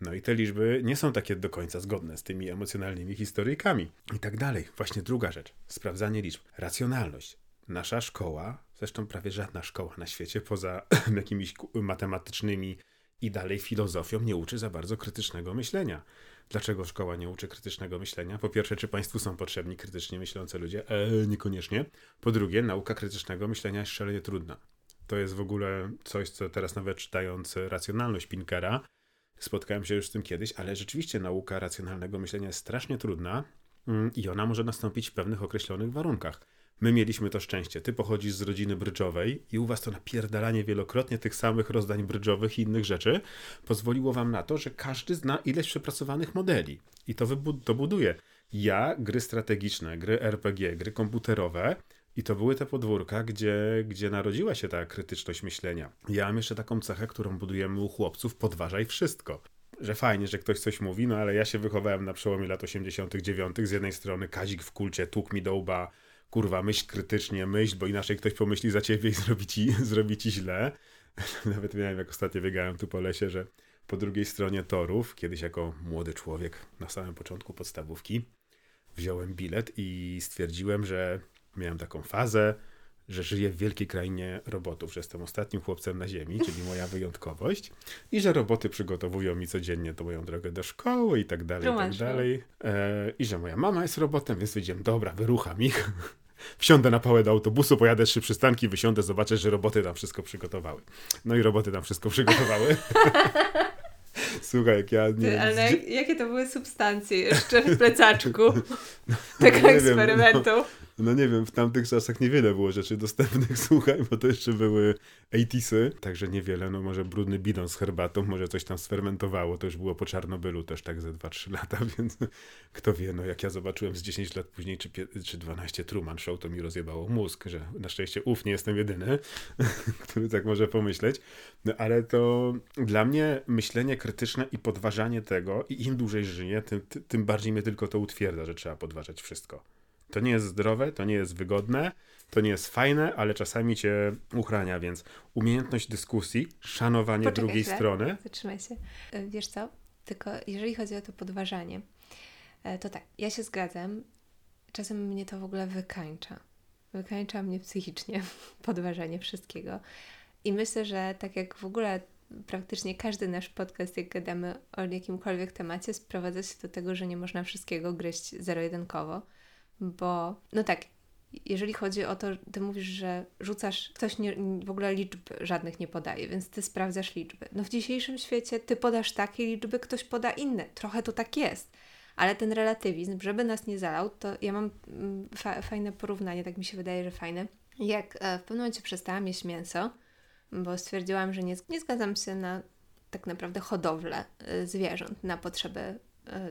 No i te liczby nie są takie do końca zgodne z tymi emocjonalnymi historyjkami i tak dalej. Właśnie druga rzecz, sprawdzanie liczb. Racjonalność. Nasza szkoła, zresztą prawie żadna szkoła na świecie, poza jakimiś matematycznymi i dalej filozofią, nie uczy za bardzo krytycznego myślenia. Dlaczego szkoła nie uczy krytycznego myślenia? Po pierwsze, czy państwu są potrzebni krytycznie myślący ludzie? Eee, niekoniecznie. Po drugie, nauka krytycznego myślenia jest szalenie trudna. To jest w ogóle coś, co teraz nawet czytając racjonalność Pinkera, spotkałem się już z tym kiedyś, ale rzeczywiście nauka racjonalnego myślenia jest strasznie trudna mm, i ona może nastąpić w pewnych określonych warunkach. My mieliśmy to szczęście. Ty pochodzisz z rodziny brydżowej i u was to napierdalanie wielokrotnie tych samych rozdań brydżowych i innych rzeczy pozwoliło wam na to, że każdy zna ileś przepracowanych modeli. I to, to buduje. Ja gry strategiczne, gry RPG, gry komputerowe i to były te podwórka, gdzie, gdzie narodziła się ta krytyczność myślenia. Ja mam jeszcze taką cechę, którą budujemy u chłopców, podważaj wszystko że fajnie, że ktoś coś mówi, no ale ja się wychowałem na przełomie lat 89. Z jednej strony Kazik w kulcie, tuk mi do łba, kurwa, myśl krytycznie, myśl, bo inaczej ktoś pomyśli za ciebie i zrobi ci, zrobi ci źle. Nawet miałem, jak ostatnio biegałem tu po lesie, że po drugiej stronie torów, kiedyś jako młody człowiek na samym początku podstawówki, wziąłem bilet i stwierdziłem, że miałem taką fazę, że żyję w wielkiej krainie robotów, że jestem ostatnim chłopcem na ziemi, czyli moja wyjątkowość i że roboty przygotowują mi codziennie to moją drogę do szkoły i tak dalej, i tak dalej. E, I że moja mama jest robotem, więc powiedziałem, dobra, wyrucham ich. Wsiądę na pałę do autobusu, pojadę trzy przystanki, wysiądę, zobaczę, że roboty tam wszystko przygotowały. No i roboty tam wszystko przygotowały. Słuchaj, jak ja nie Ty, Ale jakie to były substancje jeszcze w plecaczku no, tego eksperymentu? Wiem, no, no nie wiem, w tamtych czasach niewiele było rzeczy dostępnych, słuchaj, bo to jeszcze były 80 także niewiele, no może brudny bidon z herbatą, może coś tam sfermentowało, to już było po Czarnobylu też tak ze 2-3 lata, więc kto wie, no jak ja zobaczyłem z 10 lat później, czy, czy 12 Truman Show, to mi rozjebało mózg, że na szczęście ów nie jestem jedyny, który tak może pomyśleć, no ale to dla mnie myślenie krytyczne i podważanie tego i im dłużej żyję, tym, tym bardziej mnie tylko to utwierdza, że trzeba podważać wszystko. To nie jest zdrowe, to nie jest wygodne, to nie jest fajne, ale czasami cię uchrania, więc umiejętność dyskusji, szanowanie Poczekaj drugiej chwilę. strony. Zatrzymaj się. E, wiesz co? Tylko jeżeli chodzi o to podważanie, e, to tak, ja się zgadzam. Czasem mnie to w ogóle wykańcza. Wykańcza mnie psychicznie podważanie wszystkiego. I myślę, że tak jak w ogóle praktycznie każdy nasz podcast, jak gadamy o jakimkolwiek temacie, sprowadza się do tego, że nie można wszystkiego gryźć zero-jedynkowo bo no tak, jeżeli chodzi o to, ty mówisz, że rzucasz, ktoś nie, w ogóle liczb żadnych nie podaje, więc ty sprawdzasz liczby. No w dzisiejszym świecie ty podasz takie liczby, ktoś poda inne. Trochę to tak jest. Ale ten relatywizm, żeby nas nie zalał, to ja mam mm, fa fajne porównanie, tak mi się wydaje, że fajne. Jak e, w pewnym momencie przestałam jeść mięso, bo stwierdziłam, że nie, nie zgadzam się na tak naprawdę hodowlę y, zwierząt na potrzeby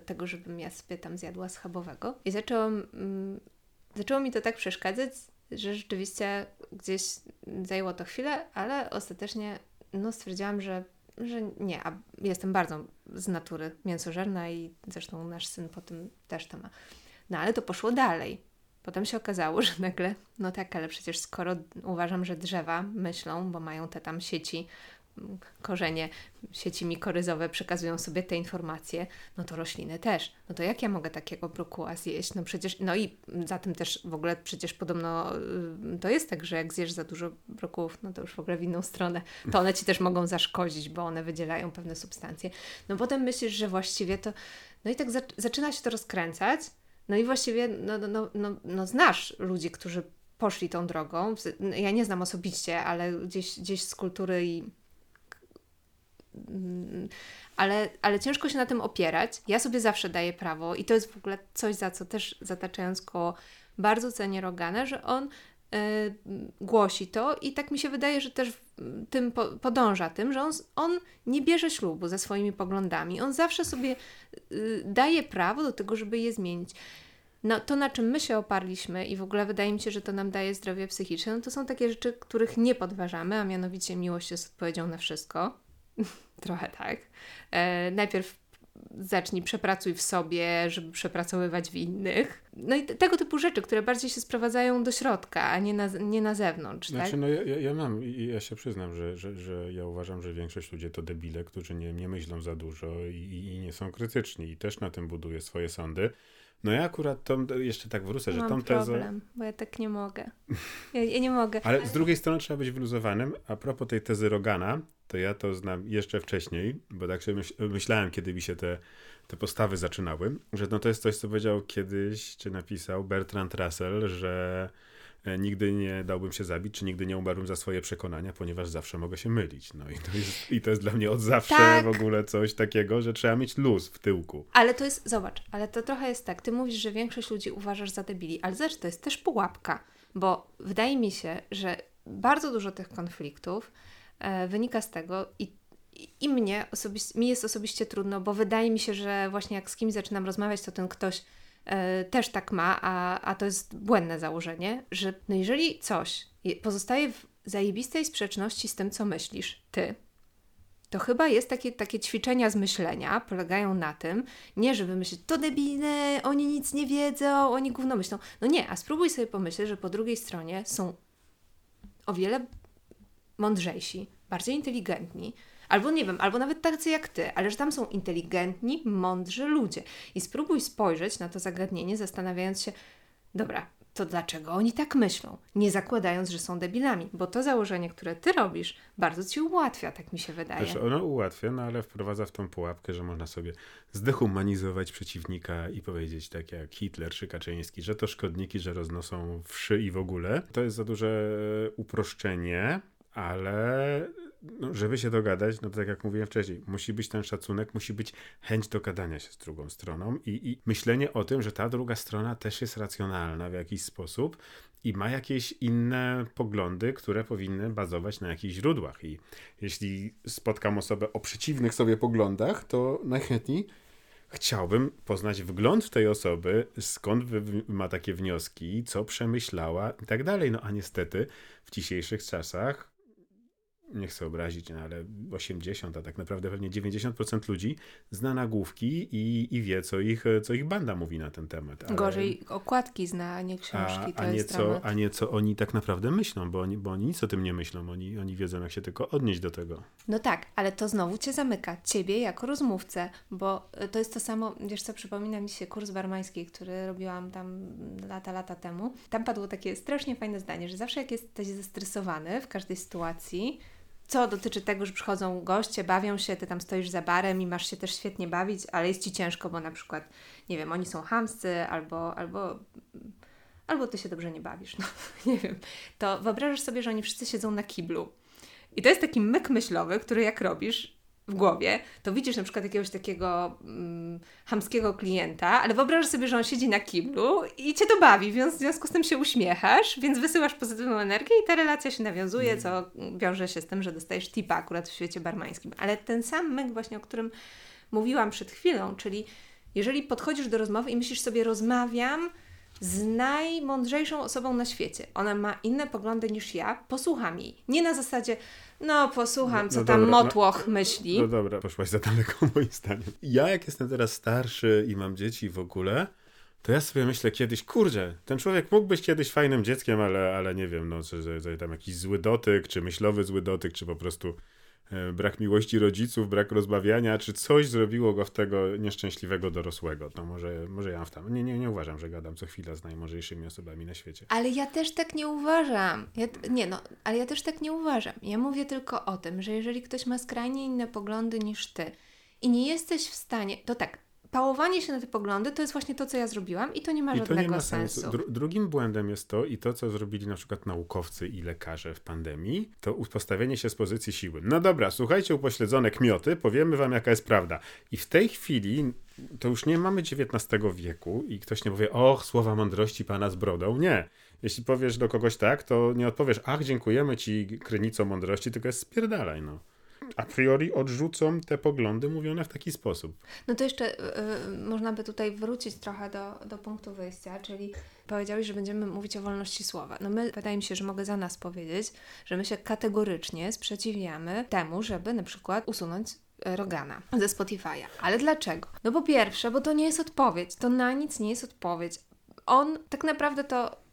tego, żebym ja sobie tam zjadła schabowego. I zaczęło, mm, zaczęło mi to tak przeszkadzać, że rzeczywiście gdzieś zajęło to chwilę, ale ostatecznie no, stwierdziłam, że, że nie, a jestem bardzo z natury mięsożerna i zresztą nasz syn po tym też to ma. No ale to poszło dalej. Potem się okazało, że nagle, no tak, ale przecież skoro uważam, że drzewa myślą, bo mają te tam sieci korzenie, sieci mikoryzowe przekazują sobie te informacje, no to rośliny też. No to jak ja mogę takiego brokuła zjeść? No przecież, no i za tym też w ogóle przecież podobno y, to jest tak, że jak zjesz za dużo brokułów, no to już w ogóle w inną stronę, to one Ci też mogą zaszkodzić, bo one wydzielają pewne substancje. No potem myślisz, że właściwie to, no i tak za, zaczyna się to rozkręcać, no i właściwie no, no, no, no, no znasz ludzi, którzy poszli tą drogą. Ja nie znam osobiście, ale gdzieś, gdzieś z kultury i ale, ale ciężko się na tym opierać. Ja sobie zawsze daję prawo i to jest w ogóle coś, za co też zataczając koło bardzo cenię Rogana, że on y, głosi to i tak mi się wydaje, że też tym po, podąża tym, że on, on nie bierze ślubu ze swoimi poglądami. On zawsze sobie y, daje prawo do tego, żeby je zmienić. No, to, na czym my się oparliśmy i w ogóle wydaje mi się, że to nam daje zdrowie psychiczne, no to są takie rzeczy, których nie podważamy, a mianowicie miłość jest odpowiedzią na wszystko. Trochę tak. E, najpierw zacznij, przepracuj w sobie, żeby przepracowywać w innych. No i tego typu rzeczy, które bardziej się sprowadzają do środka, a nie na, nie na zewnątrz. Znaczy, tak? no ja, ja mam i ja się przyznam, że, że, że ja uważam, że większość ludzi to debile, którzy nie, nie myślą za dużo i, i nie są krytyczni i też na tym buduje swoje sądy. No ja akurat tą, jeszcze tak wrócę, że Mam tą tezę... problem, bo ja tak nie mogę. Ja, ja nie mogę. Ale z drugiej strony trzeba być wyluzowanym. A propos tej tezy Rogana, to ja to znam jeszcze wcześniej, bo tak sobie myśl, myślałem, kiedy mi się te, te postawy zaczynały, że no to jest coś, co powiedział kiedyś, czy napisał Bertrand Russell, że e, nigdy nie dałbym się zabić, czy nigdy nie umarłbym za swoje przekonania, ponieważ zawsze mogę się mylić. No i to jest, i to jest dla mnie od zawsze Tak. w ogóle coś takiego, że trzeba mieć luz w tyłku. Ale to jest, zobacz, ale to trochę jest tak. Ty mówisz, że większość ludzi uważasz za debili, ale zobacz, to jest też pułapka, bo wydaje mi się, że bardzo dużo tych konfliktów wynika z tego i, i, mnie osobiście, mi jest osobiście trudno, bo wydaje mi się, że właśnie jak z kimś zaczynam rozmawiać, to ten ktoś e, też tak ma, a, a to jest błędne założenie, że no jeżeli coś je- pozostaje w zajebistej sprzeczności z tym, co myślisz ty, to chyba jest takie, takie ćwiczenia z myślenia, polegają na tym, nie żeby myśleć, to debile, oni nic nie wiedzą, oni gówno myślą. No nie, a spróbuj sobie pomyśleć, że po drugiej stronie są o wiele mądrzejsi, bardziej inteligentni, albo nie wiem, albo nawet tacy jak ty, ale że tam są inteligentni, mądrzy ludzie. I spróbuj spojrzeć na to zagadnienie, zastanawiając się, dobra, to dlaczego oni tak myślą? Nie zakładając, że są debilami, bo to założenie, które ty robisz, bardzo ci ułatwia, tak mi się wydaje. Też ono ułatwia, no ale wprowadza w tą pułapkę, że można sobie zdehumanizować przeciwnika i powiedzieć tak jak Hitler czy Kaczyński, że to szkodniki, że roznoszą wszy i w ogóle. To jest za duże uproszczenie, ale no, żeby się dogadać, no tak jak mówiłem wcześniej, musi być ten szacunek, musi być chęć dogadania się z drugą stroną i, i myślenie o tym, że ta druga strona też jest racjonalna w jakiś sposób i ma jakieś inne poglądy, które powinny bazować na jakichś źródłach. I jeśli spotkam osobę o przeciwnych sobie poglądach, to najchętniej chciałbym poznać wgląd tej osoby, skąd ma takie wnioski, co przemyślała i tak dalej. No a niestety w dzisiejszych czasach nie chcę obrazić, no ale 80, a tak naprawdę pewnie 90% ludzi zna nagłówki i, i wie, co ich, co ich banda mówi na ten temat. Ale, Gorzej okładki zna, a nie a, książki, to a, nie co, dramat. a nie co oni tak naprawdę myślą, bo oni, bo oni nic o tym nie myślą. Oni, oni wiedzą, jak się tylko odnieść do tego. No tak, ale to znowu Cię zamyka, Ciebie jako rozmówcę, bo y, to jest to samo, wiesz co, przypomina mi się kurs barmański, który robiłam tam lata, lata temu. Tam padło takie strasznie fajne zdanie, że zawsze jak jesteś zestresowany w każdej sytuacji, co dotyczy tego, że przychodzą goście, bawią się, Ty tam stoisz za barem i masz się też świetnie bawić, ale jest Ci ciężko, bo na przykład, nie wiem, oni są chamscy albo, albo albo ty się dobrze nie bawisz, no nie wiem, to wyobrażasz sobie, że oni wszyscy siedzą na kiblu. I to jest taki myk myślowy, który jak robisz, w głowie, to widzisz na przykład jakiegoś takiego mm, hamskiego klienta, ale wyobrażasz sobie, że on siedzi na kiblu i cię to bawi, więc w związku z tym się uśmiechasz, więc wysyłasz pozytywną energię i ta relacja się nawiązuje, co wiąże się z tym, że dostajesz tipa akurat w świecie barmańskim. Ale ten sam myk właśnie, o którym mówiłam przed chwilą, czyli jeżeli podchodzisz do rozmowy i myślisz sobie, rozmawiam z najmądrzejszą osobą na świecie. Ona ma inne poglądy niż ja, posłucham jej. Nie na zasadzie, no posłucham, co no, no tam dobra, motłoch no, myśli. No dobra, poszłaś za daleko moim zdaniem. Ja jak jestem teraz starszy i mam dzieci w ogóle, to ja sobie myślę kiedyś, kurczę, ten człowiek mógł być kiedyś fajnym dzieckiem, ale, ale nie wiem, no, że, że tam jakiś zły dotyk, czy myślowy zły dotyk, czy po prostu brak miłości rodziców, brak rozbawiania, czy coś zrobiło go w tego nieszczęśliwego dorosłego. To może, może ja w tam. Nie, nie, nie uważam, że gadam co chwila z najmądrzejszymi osobami na świecie. Ale ja też tak nie uważam. Ja, nie no, ale ja też tak nie uważam. Ja mówię tylko o tym, że jeżeli ktoś ma skrajnie inne poglądy niż ty i nie jesteś w stanie, to tak, pałowanie się na te poglądy to jest właśnie to, co ja zrobiłam i to nie ma I żadnego nie ma sensu. sensu. Dru drugim błędem jest to i to, co zrobili na przykład naukowcy i lekarze w pandemii, to postawienie się z pozycji siły. No dobra, słuchajcie upośledzone kmioty, powiemy wam jaka jest prawda. I w tej chwili to już nie mamy XIX wieku i ktoś nie powie, och, słowa mądrości pana z brodą. Nie. Jeśli powiesz do kogoś tak, to nie odpowiesz, ach, dziękujemy ci krynico mądrości, tylko jest spierdalaj, no a priori odrzucą te poglądy mówione w taki sposób. No to jeszcze y, można by tutaj wrócić trochę do, do punktu wyjścia, czyli powiedziałeś, że będziemy mówić o wolności słowa. No my, wydaje mi się, że mogę za nas powiedzieć, że my się kategorycznie sprzeciwiamy temu, żeby na przykład usunąć e, Rogana ze Spotify'a. Ale dlaczego? No po pierwsze, bo to nie jest odpowiedź, to na nic nie jest odpowiedź. On tak naprawdę to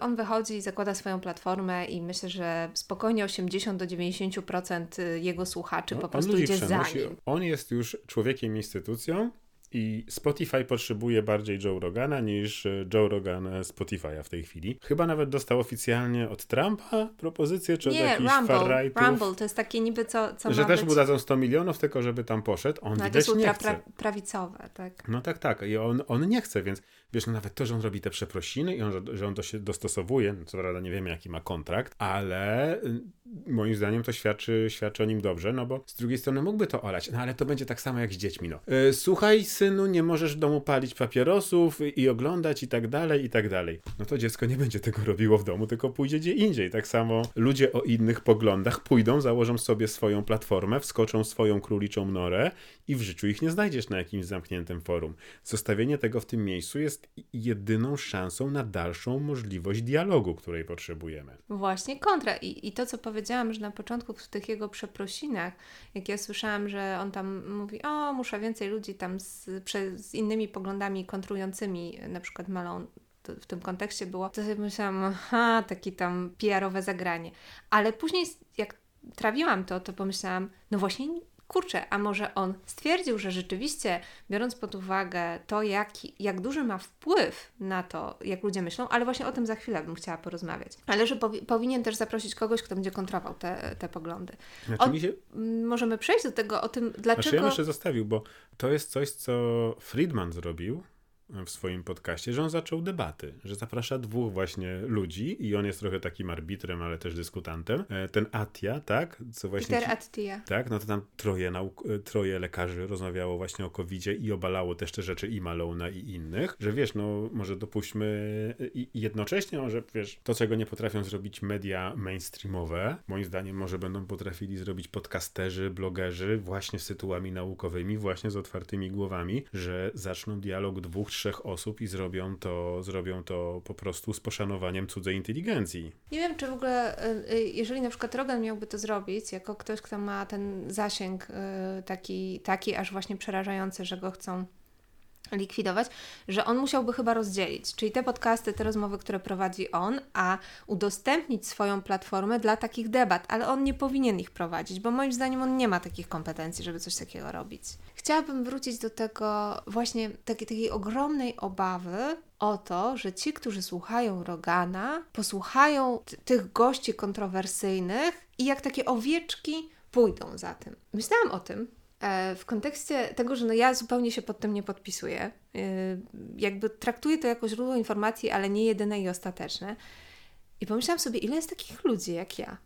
on wychodzi i zakłada swoją platformę i myślę, że spokojnie 80 do 90% y, jego słuchaczy no, po prostu idzie za nim. On jest już człowiekiem, instytucją, i Spotify potrzebuje bardziej Joe Rogana niż e, Joe Rogan Spotify'a w tej chwili. Chyba nawet dostał oficjalnie od Trumpa propozycję, czy Nie, od jakichś Rumble, Rumble, to jest takie niby co, co Że też być... mu dadzą 100 milionów tylko, żeby tam poszedł. On no, widać nie chce. Pra prawicowe, tak. No tak, tak. I on, on nie chce, więc wiesz, no nawet to, że on robi te przeprosiny i on, że on to się dostosowuje, no co prawda nie wiemy jaki ma kontrakt, ale y, moim zdaniem to świadczy, świadczy o nim dobrze, no bo z drugiej strony mógłby to olać, no ale to będzie tak samo jak z dziećmi, no. Yy, słuchaj, synu, nie możesz w domu palić papierosów i oglądać i tak dalej, i tak dalej. No to dziecko nie będzie tego robiło w domu, tylko pójdzie gdzie indziej. Tak samo ludzie o innych poglądach pójdą, założą sobie swoją platformę, wskoczą swoją króliczą norę i w życiu ich nie znajdziesz na jakimś zamkniętym forum. Zostawienie tego w tym miejscu jest jedyną szansą na dalszą możliwość dialogu, której potrzebujemy. Właśnie kontra. I, i to, co powiedziałam, że na początku w tych jego przeprosinach, jak ja słyszałam, że on tam mówi, o, muszę więcej ludzi tam z, z innymi poglądami kontrującymi, na przykład Malą w tym kontekście było, to sobie myślałam, aha, takie tam PR-owe zagranie. Ale później, jak trawiłam to, to pomyślałam, no właśnie kurczę, a może on stwierdził, że rzeczywiście, biorąc pod uwagę to, jak, jak duży ma wpływ na to, jak ludzie myślą, ale właśnie o tym za chwilę bym chciała porozmawiać. Ale że powi powinien też zaprosić kogoś, kto będzie kontrował te, te poglądy. Znaczy się... Możemy przejść do tego, o tym, dlaczego... Znaczy ja bym jeszcze zostawił, bo to jest coś, co Friedman zrobił, w swoim podcaście, że on zaczął debaty, że zaprasza dwóch właśnie ludzi i on jest trochę takim arbitrem, ale też dyskutantem. E, ten Atia, tak? Co właśnie Peter Attia. Tak, no to tam troje, nauk- e, troje lekarzy rozmawiało właśnie o covid i obalało też te rzeczy i Malona i innych, że wiesz, no może dopuśćmy i jednocześnie może, wiesz, to czego nie potrafią zrobić media mainstreamowe, moim zdaniem może będą potrafili zrobić podcasterzy, blogerzy właśnie z tytułami naukowymi, właśnie z otwartymi głowami, że zaczną dialog dwóch, trzech osób i zrobią to, zrobią to po prostu z poszanowaniem cudzej inteligencji. Nie wiem, czy w ogóle, y, y, jeżeli na przykład Rogan miałby to zrobić, jako ktoś, kto ma ten zasięg y, taki, taki aż właśnie przerażający, że go chcą likwidować, że on musiałby chyba rozdzielić, czyli te podcasty, te rozmowy, które prowadzi on, a udostępnić swoją platformę dla takich debat, ale on nie powinien ich prowadzić, bo moim zdaniem on nie ma takich kompetencji, żeby coś takiego robić. Chciałabym wrócić do tego właśnie takiej, takiej ogromnej obawy o to, że ci, którzy słuchają Rogana, posłuchają tych gości kontrowersyjnych i jak takie owieczki pójdą za tym. Myślałam o tym, w kontekście tego, że no ja zupełnie się pod tym nie podpisuję, e, jakby traktuję to jako źródło informacji, ale nie jedyne i ostateczne. I pomyślałam sobie, ile jest takich ludzi jak ja,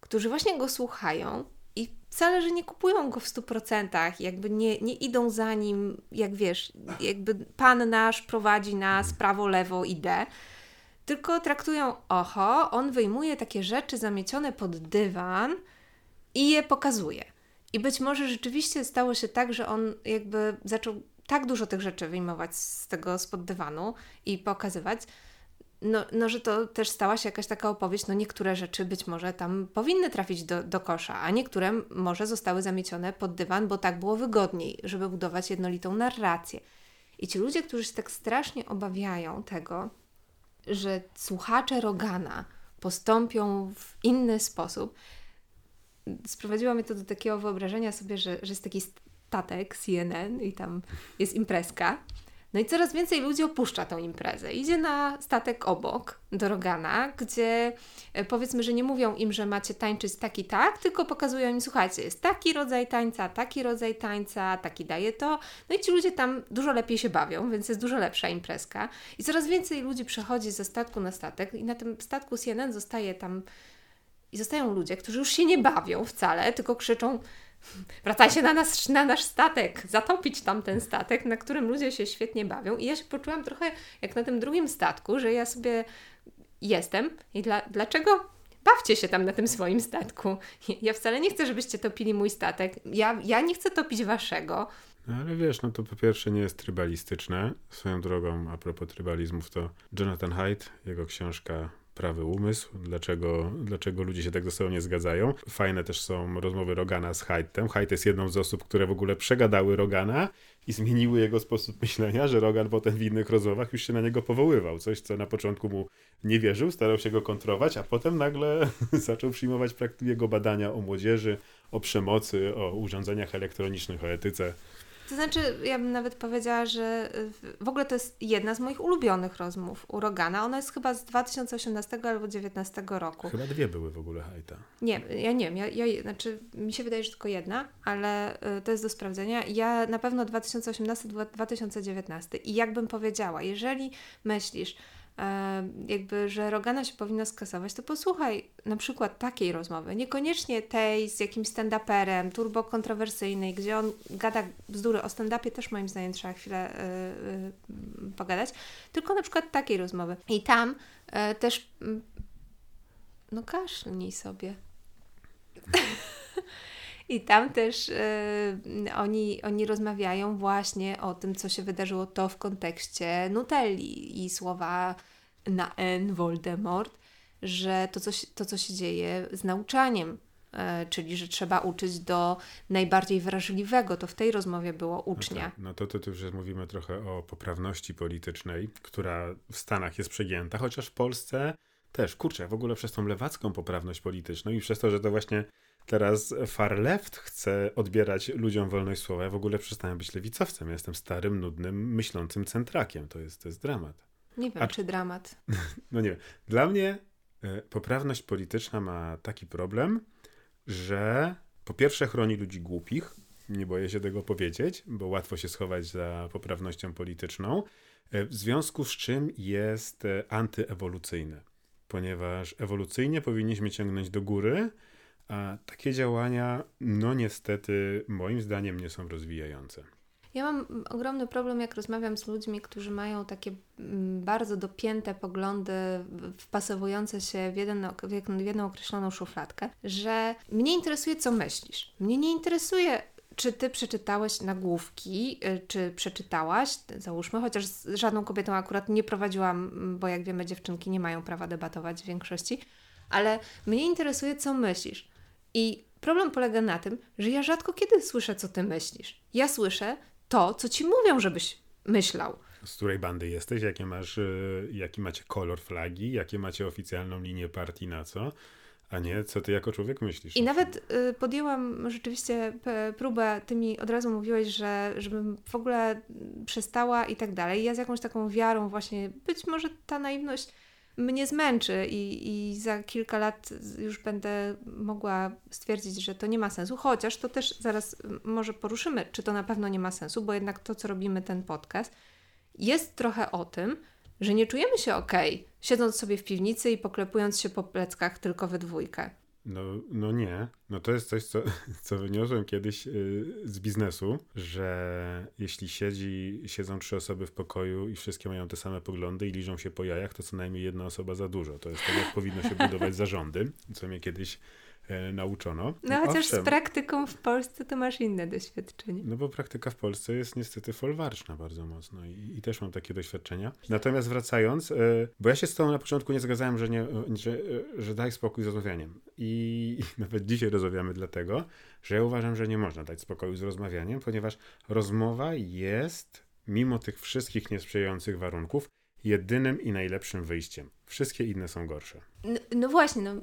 którzy właśnie go słuchają i wcale, że nie kupują go w 100%, jakby nie, nie idą za nim, jak wiesz, jakby Pan nasz prowadzi nas prawo, lewo, idę, tylko traktują, oho, on wyjmuje takie rzeczy zamiecione pod dywan i je pokazuje. I być może rzeczywiście stało się tak, że on jakby zaczął tak dużo tych rzeczy wyjmować z tego spod dywanu i pokazywać, no, no, że to też stała się jakaś taka opowieść, no niektóre rzeczy być może tam powinny trafić do, do kosza, a niektóre może zostały zamiecione pod dywan, bo tak było wygodniej, żeby budować jednolitą narrację. I ci ludzie, którzy się tak strasznie obawiają tego, że słuchacze Rogana postąpią w inny sposób, sprowadziło mnie to do takiego wyobrażenia sobie, że, że jest taki statek CNN i tam jest imprezka no i coraz więcej ludzi opuszcza tą imprezę. Idzie na statek obok, do Rogana, gdzie e, powiedzmy, że nie mówią im, że macie tańczyć tak i tak, tylko pokazują im, słuchajcie, jest taki rodzaj tańca, taki rodzaj tańca, taki daje to. No i ci ludzie tam dużo lepiej się bawią, więc jest dużo lepsza imprezka. I coraz więcej ludzi przechodzi ze statku na statek i na tym statku CNN zostaje tam i zostają ludzie, którzy już się nie bawią wcale, tylko krzyczą wracajcie na, nas, na nasz statek, zatopić tam ten statek, na którym ludzie się świetnie bawią. I ja się poczułam trochę jak na tym drugim statku, że ja sobie jestem i dla, dlaczego bawcie się tam na tym swoim statku. Ja wcale nie chcę, żebyście topili mój statek. Ja, ja nie chcę topić waszego. No ale wiesz, no to po pierwsze nie jest trybalistyczne. Swoją drogą, a propos trybalizmów, to Jonathan Haidt, jego książka prawy umysł, dlaczego, dlaczego ludzie się tak ze sobą nie zgadzają. Fajne też są rozmowy Rogana z Haidtem. Haidt jest jedną z osób, które w ogóle przegadały Rogana i zmieniły jego sposób myślenia, że Rogan potem w innych rozmowach już się na niego powoływał. Coś, co na początku mu nie wierzył, starał się go kontrować, a potem nagle zaczął przyjmować jego badania o młodzieży, o przemocy, o urządzeniach elektronicznych, o etyce. To znaczy, ja bym nawet powiedziała, że w ogóle to jest jedna z moich ulubionych rozmów u Rogana. Ona jest chyba z 2018 albo 2019 roku. Chyba dwie były w ogóle hajta. Nie, ja nie wiem. Ja, ja, znaczy, mi się wydaje, że tylko jedna, ale y, to jest do sprawdzenia. Ja na pewno 2018-2019. I jakbym powiedziała, jeżeli myślisz, jakby, że Rogana się powinna skasować, to posłuchaj na przykład takiej rozmowy. Niekoniecznie tej z jakimś stand-uperem, turbo kontrowersyjnej, gdzie on gada bzdury. O stand-upie też moim zdaniem trzeba chwilę yy, yy, pogadać. Tylko na przykład takiej rozmowy. I tam yy, też mm, no kaszlnij sobie. I tam też y, oni, oni rozmawiają właśnie o tym, co się wydarzyło to w kontekście Nutelli i słowa na N Voldemort, że to, co, to, co się dzieje z nauczaniem, y, czyli że trzeba uczyć do najbardziej wrażliwego. To w tej rozmowie było ucznia. No, tak. no to, to, to już mówimy trochę o poprawności politycznej, która w Stanach jest przegięta, chociaż w Polsce też, kurczę, w ogóle przez tą lewacką poprawność polityczną i przez to, że to właśnie Teraz far left chce odbierać ludziom wolność słowa. Ja w ogóle przestałem być lewicowcem. Ja jestem starym, nudnym, myślącym centrakiem. To jest, to jest dramat. Nie wiem, A... czy dramat. No nie wiem. Dla mnie y, poprawność polityczna ma taki problem, że po pierwsze chroni ludzi głupich. Nie boję się tego powiedzieć, bo łatwo się schować za poprawnością polityczną. Y, w związku z czym jest y, antyewolucyjne, ponieważ ewolucyjnie powinniśmy ciągnąć do góry, a takie działania, no niestety, moim zdaniem nie są rozwijające. Ja mam ogromny problem, jak rozmawiam z ludźmi, którzy mają takie mm, bardzo dopięte poglądy, wpasowujące się w, jeden, w jedną określoną szufladkę, że mnie interesuje, co myślisz. Mnie nie interesuje, czy ty przeczytałeś nagłówki, y, czy przeczytałaś, załóżmy, chociaż z żadną kobietą akurat nie prowadziłam, bo jak wiemy, dziewczynki nie mają prawa debatować w większości, ale mnie interesuje, co myślisz. I problem polega na tym, że ja rzadko kiedy słyszę, co ty myślisz. Ja słyszę to, co ci mówią, żebyś myślał. Z której bandy jesteś? Jakie masz, y, jaki macie kolor flagi? Jakie macie oficjalną linię partii na co? A nie, co ty jako człowiek myślisz? I nawet y, podjęłam rzeczywiście próbę, ty mi od razu mówiłeś, że żebym w ogóle przestała i tak dalej. Ja z jakąś taką wiarą właśnie, być może ta naiwność mnie zmęczy i, i za kilka lat już będę mogła stwierdzić, że to nie ma sensu, chociaż to też zaraz może poruszymy, czy to na pewno nie ma sensu, bo jednak to, co robimy ten podcast, jest trochę o tym, że nie czujemy się ok, siedząc sobie w piwnicy i poklepując się po pleckach tylko we dwójkę. No, no nie. No to jest coś, co, co wyniosłem kiedyś y, z biznesu, że jeśli siedzi, siedzą trzy osoby w pokoju i wszystkie mają te same poglądy i liżą się po jajach, to co najmniej jedna osoba za dużo. To jest tak, jak powinno się budować zarządy, co mnie kiedyś nauczono. No chociaż Owszem, z praktyką w Polsce to masz inne doświadczenie. No bo praktyka w Polsce jest niestety folwarczna bardzo mocno i, i też mam takie doświadczenia. Natomiast wracając, e, bo ja się z tobą na początku nie zgadzałem, że, nie, że, e, że daj spokój z rozmawianiem. I, I nawet dzisiaj rozmawiamy dlatego, że ja uważam, że nie można dać spokoju z rozmawianiem, ponieważ rozmowa jest, mimo tych wszystkich niesprzyjających warunków, jedynym i najlepszym wyjściem. Wszystkie inne są gorsze. No, no właśnie, no,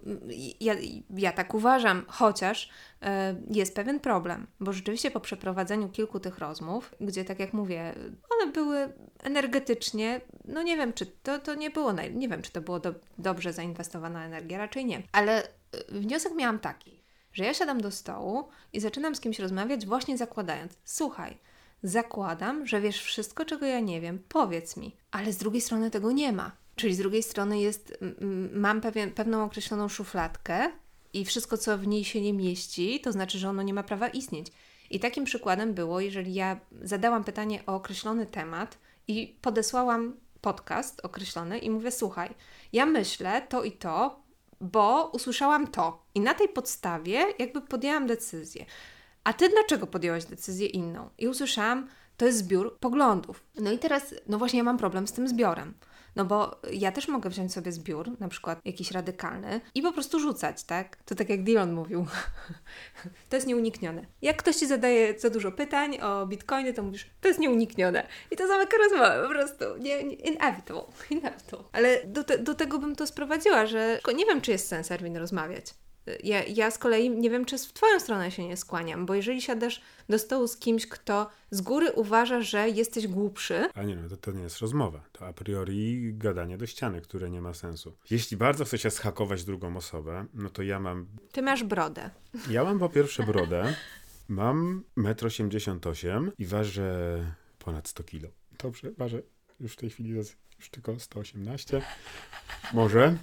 ja, ja tak uważam, chociaż e, jest pewien problem, bo rzeczywiście po przeprowadzeniu kilku tych rozmów, gdzie tak jak mówię, one były energetycznie, no nie wiem, czy to, to nie było, nie wiem, czy to było do, dobrze zainwestowana energia, raczej nie, ale e, wniosek miałam taki, że ja siadam do stołu i zaczynam z kimś rozmawiać, właśnie zakładając, słuchaj, Zakładam, że wiesz wszystko, czego ja nie wiem. Powiedz mi. Ale z drugiej strony tego nie ma. Czyli z drugiej strony jest, mam pewien, pewną określoną szufladkę i wszystko, co w niej się nie mieści, to znaczy, że ono nie ma prawa istnieć. I takim przykładem było, jeżeli ja zadałam pytanie o określony temat i podesłałam podcast określony i mówię: Słuchaj, ja myślę to i to, bo usłyszałam to. I na tej podstawie jakby podjęłam decyzję. A ty dlaczego podjęłaś decyzję inną? I usłyszałam, to jest zbiór poglądów. No i teraz, no właśnie, ja mam problem z tym zbiorem. No bo ja też mogę wziąć sobie zbiór, na przykład jakiś radykalny, i po prostu rzucać, tak? To tak jak Dylan mówił. to jest nieuniknione. Jak ktoś ci zadaje za dużo pytań o bitcoiny, to mówisz, to jest nieuniknione. I to zamyka rozmowę, po prostu. Nie, nie, inevitable. inevitable. Ale do, te, do tego bym to sprowadziła, że nie wiem, czy jest sens, Erwin, rozmawiać. Ja, ja z kolei nie wiem, czy w Twoją stronę się nie skłaniam, bo jeżeli siadasz do stołu z kimś, kto z góry uważa, że jesteś głupszy. A nie, no to, to nie jest rozmowa. To a priori gadanie do ściany, które nie ma sensu. Jeśli bardzo chcesz schakować drugą osobę, no to ja mam. Ty masz brodę. Ja mam po pierwsze brodę, mam 1,88 m i ważę ponad 100 kg. Dobrze, ważę już w tej chwili już tylko 118. Może.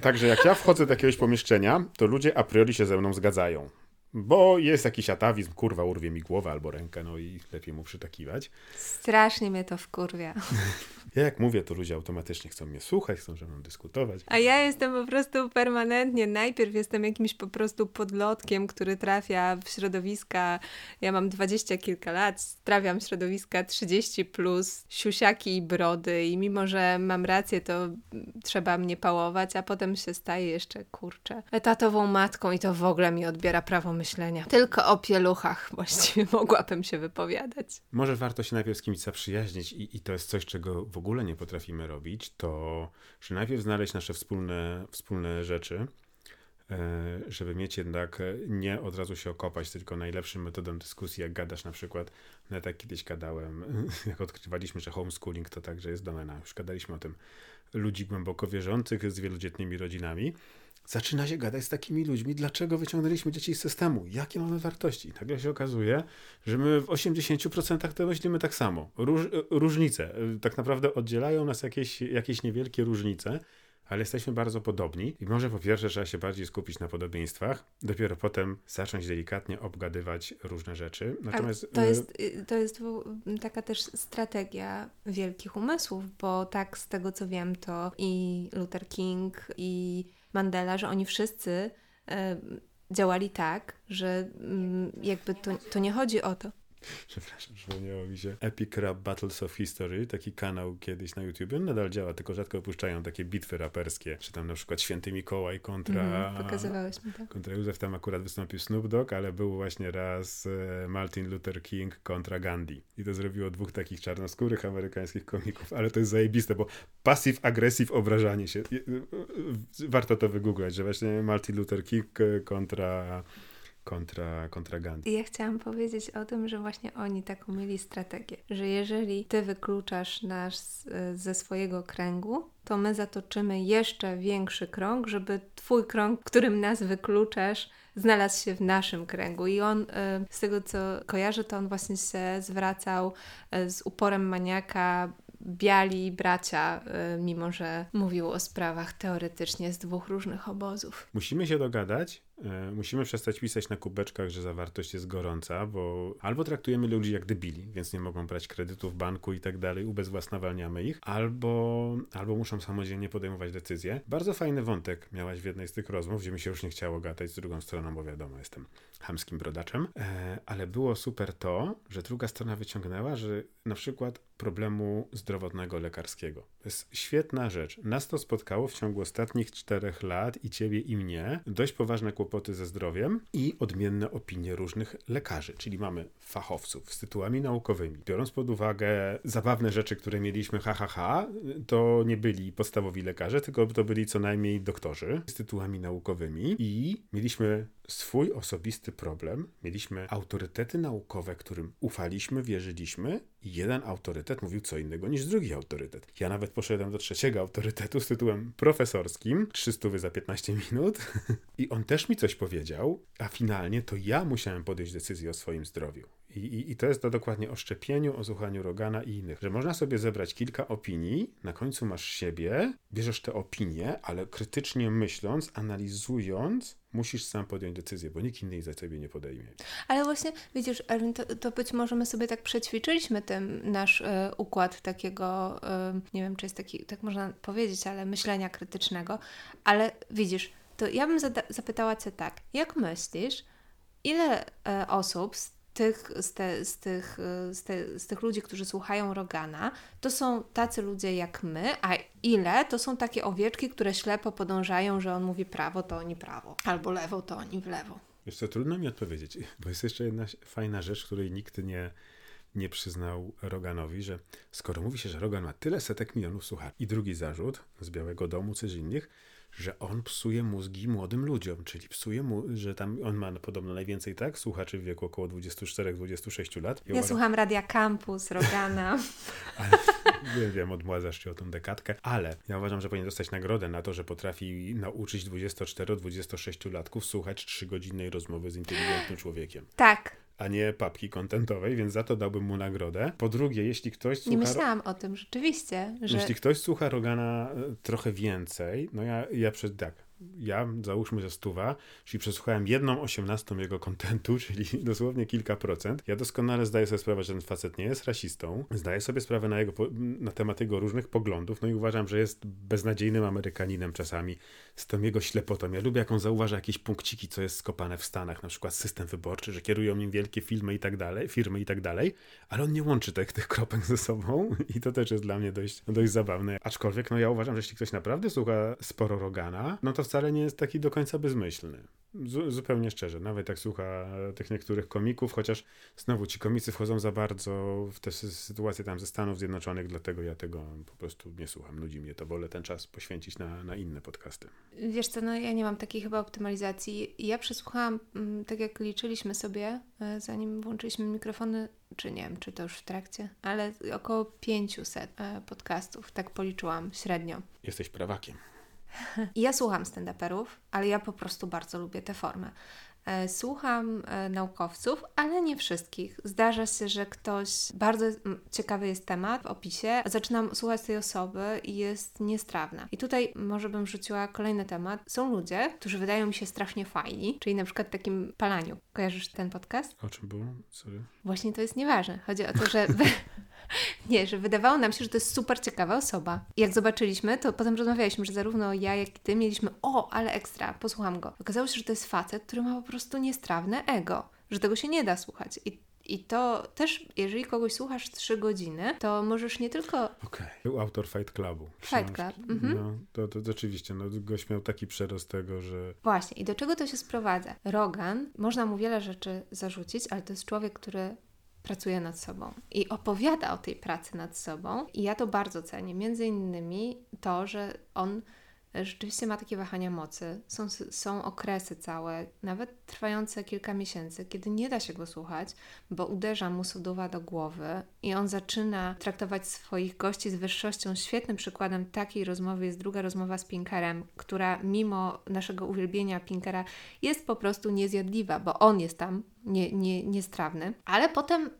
Także jak ja wchodzę do jakiegoś pomieszczenia, to ludzie a priori się ze mną zgadzają. Bo jest jakiś atawizm, kurwa, urwie mi głowę albo rękę, no i lepiej mu przytakiwać. Strasznie mnie to wkurwia. Ja jak mówię, to ludzie automatycznie chcą mnie słuchać, chcą ze mną dyskutować. A ja jestem po prostu permanentnie, najpierw jestem jakimś po prostu podlotkiem, który trafia w środowiska, ja mam dwadzieścia kilka lat, trafiam w środowiska 30 plus, siusiaki i brody i mimo, że mam rację, to trzeba mnie pałować, a potem się staje jeszcze, kurczę, etatową matką i to w ogóle mi odbiera prawo myślenia. Tylko o pieluchach właściwie mogłabym się wypowiadać. Może warto się najpierw z kimś zaprzyjaźnić i, i to jest coś, czego w ogóle nie potrafimy robić, to że najpierw znaleźć nasze wspólne, wspólne rzeczy, e, żeby mieć jednak e, nie od razu się okopać, tylko najlepszym metodą dyskusji, jak gadasz na przykład, no ja tak kiedyś gadałem, jak odkrywaliśmy, że homeschooling to także jest domena, już gadaliśmy o tym, ludzi głęboko wierzących z wielodzietnymi rodzinami, zaczyna się gadać z takimi ludźmi, dlaczego wyciągnęliśmy dzieci z systemu, jakie mamy wartości. I nagle się okazuje, że my w 80% to myślimy tak samo. Róż, różnice. Tak naprawdę oddzielają nas jakieś, jakieś niewielkie różnice, ale jesteśmy bardzo podobni i może po pierwsze trzeba się bardziej skupić na podobieństwach, dopiero potem zacząć delikatnie obgadywać różne rzeczy. Natomiast to jest, y, to jest taka też strategia wielkich umysłów, bo tak z tego co wiem, to i Luther King i Mandela, że oni wszyscy e, działali tak, że mm, jakby to, to nie chodzi o to. Przepraszam, przypomniało mi się Epic Rap Battles of History, taki kanał kiedyś na YouTube. On nadal działa, tylko rzadko opuszczają takie bitwy raperskie, czy tam na przykład Święty Mikołaj kontra... Mm, pokazywałeś mi to. Kontra Józef, tam akurat wystąpił Snoop Dogg, ale był właśnie raz e, Martin Luther King kontra Gandhi. I to zrobiło dwóch takich czarnoskórych amerykańskich komików, ale to jest zajebiste, bo passive-aggressive obrażanie się. Warto to wygooglać, że właśnie Martin Luther King kontra kontra, kontra Gandhi. Ja chciałam powiedzieć o tym, że właśnie oni taką mieli strategię, że jeżeli ty wykluczasz nas ze swojego kręgu, to my zatoczymy jeszcze większy krąg, żeby twój krąg, którym nas wykluczasz, znalazł się w naszym kręgu. I on, y, z tego co kojarzę, to on właśnie się zwracał y, z uporem maniaka biali bracia, mimo że mówił o sprawach teoretycznie z dwóch różnych obozów. Musimy się dogadać, E, musimy przestać pisać na kubeczkach, że zawartość jest gorąca, bo albo traktujemy ludzi jak debili, więc nie mogą brać kredytu w banku i tak dalej, ubezwłasnawalniamy ich, albo, albo muszą samodzielnie podejmować decyzje. Bardzo fajny wątek miałaś w jednej z tych rozmów, gdzie mi się już nie chciało gadać z drugą stroną, bo wiadomo, jestem hamskim brodaczem, e, ale było super to, że druga strona wyciągnęła, że na przykład problemu zdrowotnego lekarskiego. To jest świetna rzecz. Nas to spotkało w ciągu ostatnich czterech lat i ciebie i mnie. Dość poważne kłopoty ze zdrowiem i odmienne opinie różnych lekarzy, czyli mamy fachowców z tytułami naukowymi. Biorąc pod uwagę zabawne rzeczy, które mieliśmy, ha, ha, ha, to nie byli podstawowi lekarze, tylko to byli co najmniej doktorzy z tytułami naukowymi i mieliśmy swój osobisty problem. Mieliśmy autorytety naukowe, którym ufaliśmy, wierzyliśmy, jeden autorytet mówił co innego niż drugi autorytet. Ja nawet poszedłem do trzeciego autorytetu z tytułem profesorskim, 300 za 15 minut, i on też mi coś powiedział, a finalnie to ja musiałem podjąć decyzję o swoim zdrowiu. I, i, I, to jest to dokładnie o szczepieniu, o słuchaniu Rogana i innych, że można sobie zebrać kilka opinii, na końcu masz siebie, bierzesz te opinie, ale krytycznie myśląc, analizując, musisz sam podjąć decyzję, bo nikt inny za ciebie nie podejmie. Ale właśnie, widzisz, Erwin, to, to być może my sobie tak przećwiczyliśmy ten nasz y, układ takiego, y, nie wiem, czy jest taki, tak można powiedzieć, ale myślenia krytycznego, ale widzisz, to ja bym zapytała Cię tak, jak myślisz, ile y, osób z tych, z, te, z, tych, z, te, z tych ludzi, którzy słuchają Rogana, to są tacy ludzie jak my, a ile to są takie owieczki, które ślepo podążają, że on mówi prawo, to oni prawo, albo lewo, to oni w lewo. Wiesz co, trudno mi odpowiedzieć, bo jest jeszcze jedna fajna rzecz, której nikt nie, nie przyznał Roganowi, że skoro mówi się, że Rogan ma tyle setek milionów słuchaczy i drugi zarzut z Białego Domu czy z innych, że on psuje mózgi młodym ludziom, czyli psuje mu, że tam on ma podobno najwięcej, tak, słuchaczy w wieku około 24-26 lat. ja uważam, słucham Radia Campus, Rogana. ale, wiem, wiem, odmładzasz się o tą dekadkę, ale ja uważam, że powinien dostać nagrodę na to, że potrafi nauczyć 24-26 latków słuchać 3-godzinnej rozmowy z inteligentnym człowiekiem. Tak a nie papki kontentowej, więc za to dałbym mu nagrodę. Po drugie, jeśli ktoś słucha... Nie myślałam o tym, rzeczywiście. Że... Jeśli ktoś słucha Rogana e, trochę więcej, no ja, ja przed tak, ja załóżmy ze stuwa, czyli przesłuchałem jedną osiemnastą jego kontentu, czyli dosłownie kilka procent. Ja doskonale zdaję sobie sprawę, że ten facet nie jest rasistą. Zdaję sobie sprawę na, jego, na temat jego różnych poglądów, no i uważam, że jest beznadziejnym Amerykaninem czasami z tą jego ślepotą. Ja lubię, jak on zauważa jakieś punkciki, co jest skopane w Stanach, na przykład system wyborczy, że kierują nim wielkie filmy i tak dalej, firmy i tak dalej, ale on nie łączy tych, tych kropek ze sobą i to też jest dla mnie dość, dość zabawne. Aczkolwiek, no ja uważam, że jeśli ktoś naprawdę słucha sporo Rogana, no to wcale nie jest taki do końca bezmyślny. Z, zupełnie szczerze, nawet jak słucha tych niektórych komików, chociaż znowu ci komicy wchodzą za bardzo w te sytuacje tam ze Stanów Zjednoczonych, dlatego ja tego po prostu nie słucham. Nudzi mnie to, wolę ten czas poświęcić na, na inne podcasty. Wiesz co, no ja nie mam takiej chyba optymalizacji. Ja przesłuchałam, mm, tak jak liczyliśmy sobie, e, zanim włączyliśmy mikrofony, czy nie wiem, czy to już w trakcie, ale około 500 e, podcastów, tak policzyłam średnio. Jesteś prawakiem. Ja słucham stand-uperów, ale ja po prostu bardzo lubię tę formę. E, słucham e, naukowców, ale nie wszystkich. Zdarza się, że ktoś, bardzo ciekawy jest temat w opisie, zaczynam słuchać tej osoby i jest niestrawna. I tutaj może bym rzuciła kolejny temat. Są ludzie, którzy wydają mi się strasznie fajni, czyli na przykład takim palaniu. Kojarzysz ten podcast? O czym było? Sorry. Właśnie to jest nieważne. Chodzi o to, że Nie, że wydawało nam się, że to jest super ciekawa osoba. I jak zobaczyliśmy, to potem rozmawialiśmy, że zarówno ja, jak i ty mieliśmy, o, ale ekstra, posłucham go. Okazało się, że to jest facet, który ma po prostu niestrawne ego, że tego się nie da słuchać. I i to też, jeżeli kogoś słuchasz 3 godziny, to możesz nie tylko. Okej. Okay. Był autor Fight Clubu. Fight Club. Mhm. No, to, to, to oczywiście, no, gość miał taki przerost tego, że. Właśnie, i do czego to się sprowadza? Rogan, można mu wiele rzeczy zarzucić, ale to jest człowiek, który pracuje nad sobą i opowiada o tej pracy nad sobą. I ja to bardzo cenię. Między innymi to, że on rzeczywiście ma takie wahania mocy. Są, są okresy całe, nawet trwające kilka miesięcy, kiedy nie da się go słuchać, bo uderza mu sodowa do głowy i on zaczyna traktować swoich gości z wyższością. Świetnym przykładem takiej rozmowy jest druga rozmowa z Pinkerem, która mimo naszego uwielbienia Pinkera jest po prostu niezjadliwa, bo on jest tam nie, nie, niestrawny, ale potem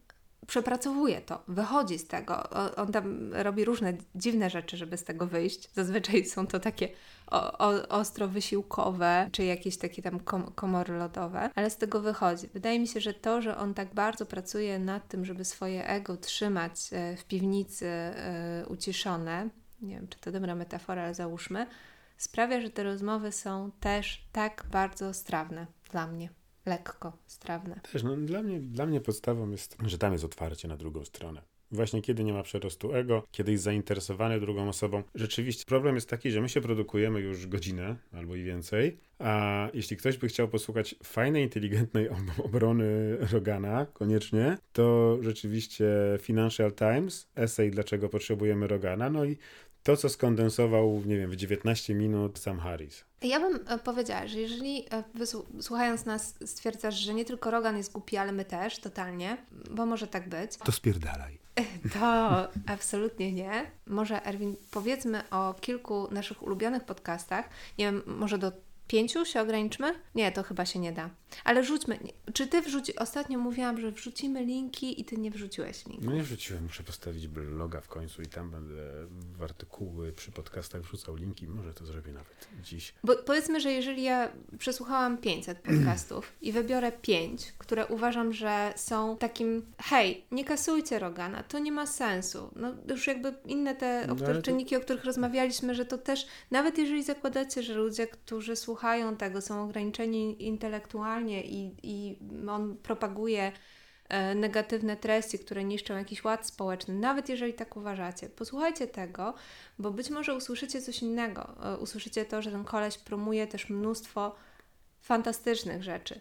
przepracowuje to, wychodzi z tego. On tam robi różne dziwne rzeczy, żeby z tego wyjść. Zazwyczaj są to takie o, o, ostro wysiłkowe, czy jakieś takie tam kom komory lodowe, ale z tego wychodzi. Wydaje mi się, że to, że on tak bardzo pracuje nad tym, żeby swoje ego trzymać e, w piwnicy e, uciszone, nie wiem, czy to dobra metafora, ale załóżmy, sprawia, że te rozmowy są też tak bardzo strawne dla mnie lekko strawne. Też, no, dla, mnie, dla mnie podstawą jest, że tam jest otwarcie na drugą stronę. Właśnie kiedy nie ma przerostu ego, kiedy jest zainteresowany drugą osobą. Rzeczywiście problem jest taki, że my się produkujemy już godzinę albo i więcej, a jeśli ktoś by chciał posłuchać fajnej, inteligentnej obrony Rogana, koniecznie, to rzeczywiście Financial Times, essay Dlaczego potrzebujemy Rogana, no i to, co skondensował, nie wiem, w 19 minut Sam Harris. Ja bym e, powiedziała, że jeżeli e, słuchając nas stwierdzasz, że nie tylko Rogan jest głupi, ale my też, totalnie, bo może tak być. To spierdalaj. To absolutnie nie. Może Erwin, powiedzmy o kilku naszych ulubionych podcastach. Nie wiem, może do pięciu się ograniczmy? Nie, to chyba się nie da. Ale rzućmy. Czy ty wrzuci... Ostatnio mówiłam, że wrzucimy linki i ty nie wrzuciłeś linki. No nie wrzuciłem, muszę postawić bloga w końcu i tam będę w artykuły przy podcastach wrzucał linki. Może to zrobię nawet dziś. Bo powiedzmy, że jeżeli ja przesłuchałam 500 podcastów i wybiorę 5, które uważam, że są takim hej, nie kasujcie Rogana, to nie ma sensu. No już jakby inne te o których, no, czynniki, o których rozmawialiśmy, że to też, nawet jeżeli zakładacie, że ludzie, którzy słuchają tego, są ograniczeni intelektualnie, i, i on propaguje e, negatywne treści, które niszczą jakiś ład społeczny, nawet jeżeli tak uważacie. Posłuchajcie tego, bo być może usłyszycie coś innego. E, usłyszycie to, że ten koleś promuje też mnóstwo fantastycznych rzeczy.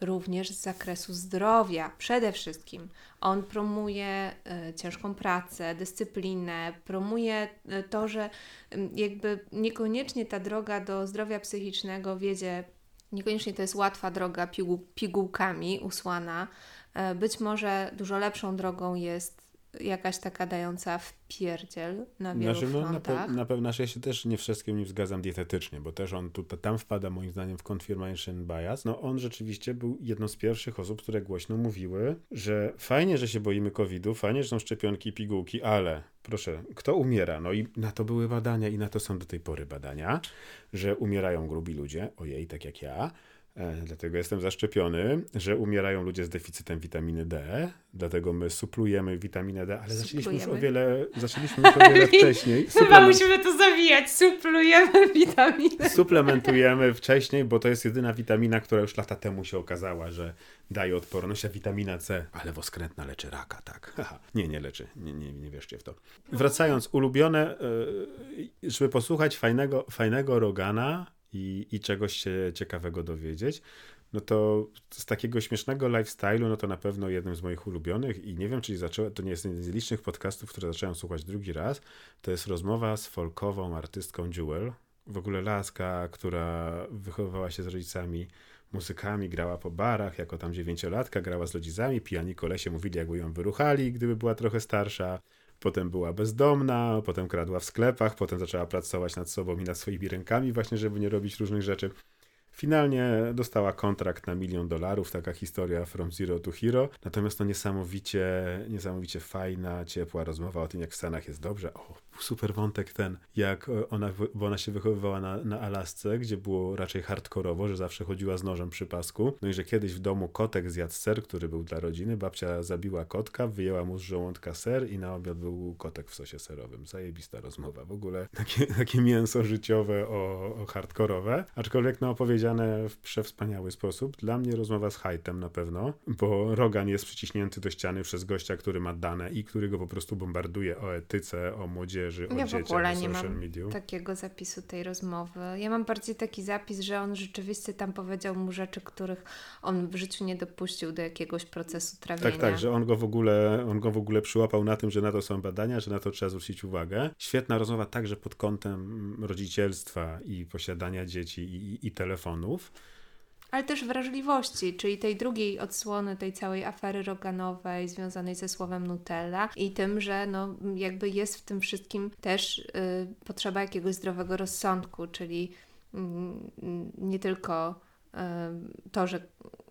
Również z zakresu zdrowia, przede wszystkim. On promuje y, ciężką pracę, dyscyplinę, promuje y, to, że jakby niekoniecznie ta droga do zdrowia psychicznego wiedzie Niekoniecznie to jest łatwa droga pigułkami usłana. E, być może dużo lepszą drogą jest jakaś taka dająca w pierdziel na wielu znaczy, no, na, pe na pewno, znaczy ja się też nie wszystkim nim zgadzam dietetycznie, bo też on tu, tam wpada moim zdaniem w confirmation bias. No on rzeczywiście był jedną z pierwszych osób, które głośno mówiły, że fajnie, że się boimy COVID-u, fajnie, że są szczepionki i pigułki, ale proszę, kto umiera? No i na to były badania i na to są do tej pory badania, że umierają grubi ludzie, ojej, tak jak ja, dlatego jestem zaszczepiony, że umierają ludzie z deficytem witaminy D, dlatego my suplujemy witaminę D, ale zaczęliśmy już o wiele, zaczęliśmy już o wiele wcześniej. Chyba musimy to zawijać, suplujemy witaminę Suplementujemy wcześniej, bo to jest jedyna witamina, która już lata temu się okazała, że daje odporność, a witamina C, ale woskrętna leczy raka, tak. nie, nie leczy, nie, nie, nie wierzcie w to. Wracając, ulubione, e, żeby posłuchać fajnego, fajnego Rogana, i, i czegoś się ciekawego dowiedzieć, no to z takiego śmiesznego lifestyle'u, no to na pewno jednym z moich ulubionych i nie wiem, czy zaczęła, to nie jest jeden z licznych podcastów, które zacząłem słuchać drugi raz, to jest rozmowa z folkową artystką Jewel, w ogóle laska, która wychowywała się z rodzicami muzykami, grała po barach, jako tam dziewięciolatka, grała z rodzicami, pijani kolesie mówili, jakby ją wyruchali, gdyby była trochę starsza. Potem była bezdomna, potem kradła w sklepach, potem zaczęła pracować nad sobą i nad swoimi rękami, właśnie, żeby nie robić różnych rzeczy. Finalnie dostała kontrakt na milion dolarów, taka historia From Zero to Hero. Natomiast to niesamowicie, niesamowicie fajna, ciepła rozmowa o tym, jak w Stanach jest dobrze. O, super wątek ten, jak ona, bo ona się wychowywała na, na Alasce, gdzie było raczej hardkorowo, że zawsze chodziła z nożem przy pasku. No i że kiedyś w domu kotek zjadł ser, który był dla rodziny. Babcia zabiła kotka, wyjęła mu z żołądka ser i na obiad był kotek w sosie serowym. Zajebista rozmowa. W ogóle takie, takie mięso życiowe o, o hardkorowe. Aczkolwiek no opowiedziane w przewspaniały sposób. Dla mnie rozmowa z Hajtem na pewno, bo Rogan jest przyciśnięty do ściany przez gościa, który ma dane i który go po prostu bombarduje o etyce, o młodzieży, młodzieży, o ja dzieciach, w ogóle nie mam takiego zapisu tej rozmowy. Ja mam bardziej taki zapis, że on rzeczywiście tam powiedział mu rzeczy, których on w życiu nie dopuścił do jakiegoś procesu trawienia. Tak, tak, że on go w ogóle, on go w ogóle przyłapał na tym, że na to są badania, że na to trzeba zwrócić uwagę. Świetna rozmowa także pod kątem rodzicielstwa i posiadania dzieci i, i ale też wrażliwości, czyli tej drugiej odsłony tej całej afery roganowej związanej ze słowem Nutella i tym, że no, jakby jest w tym wszystkim też y, potrzeba jakiegoś zdrowego rozsądku, czyli y, nie tylko y, to, że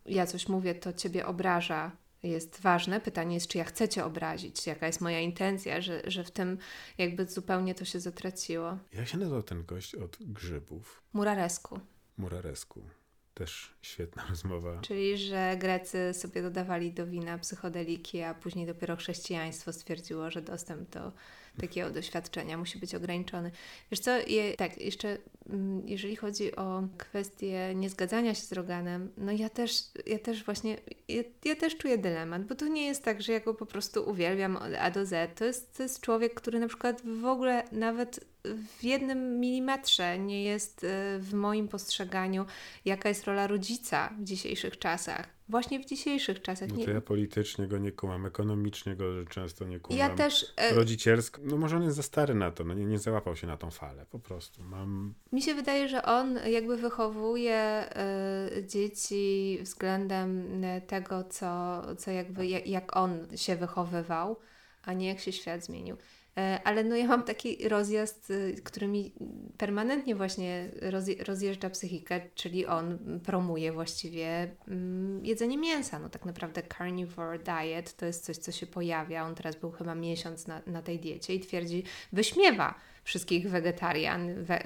ja coś mówię, to ciebie obraża jest ważne. Pytanie jest, czy ja chcę Cię obrazić, jaka jest moja intencja, że, że w tym jakby zupełnie to się zatraciło. Jak się nazywał ten gość od grzybów? Muraresku. Muraresku. Też świetna rozmowa. Czyli, że Grecy sobie dodawali do wina psychodeliki, a później dopiero chrześcijaństwo stwierdziło, że dostęp do takiego doświadczenia musi być ograniczony. Wiesz co, je, tak, jeszcze mm, jeżeli chodzi o kwestię niezgadzania się z Roganem, no ja też, ja też właśnie, ja, ja, też czuję dylemat, bo to nie jest tak, że ja go po prostu uwielbiam od A do Z. To jest, to jest człowiek, który na przykład w ogóle nawet w jednym milimetrze nie jest e, w moim postrzeganiu, jaka jest rola rodzica w dzisiejszych czasach właśnie w dzisiejszych czasach. No to ja politycznie go nie kumam, ekonomicznie go często nie kumam. Ja też... E... Rodzicielsko, no może on jest za stary na to, no nie, nie załapał się na tą falę, po prostu. Mam... Mi się wydaje, że on jakby wychowuje y, dzieci względem e, tego, co, co jakby, jak, jak on się wychowywał, a nie jak się świat zmienił. E, ale no ja mam taki rozjazd, y, który mi permanentnie właśnie rozjeżdża psychikę, czyli on promuje właściwie mm, jedzenie mięsa. No tak naprawdę carnivore diet to jest coś, co się pojawia. On teraz był chyba miesiąc na, na tej diecie i twierdzi, wyśmiewa wszystkich wegetarian, we,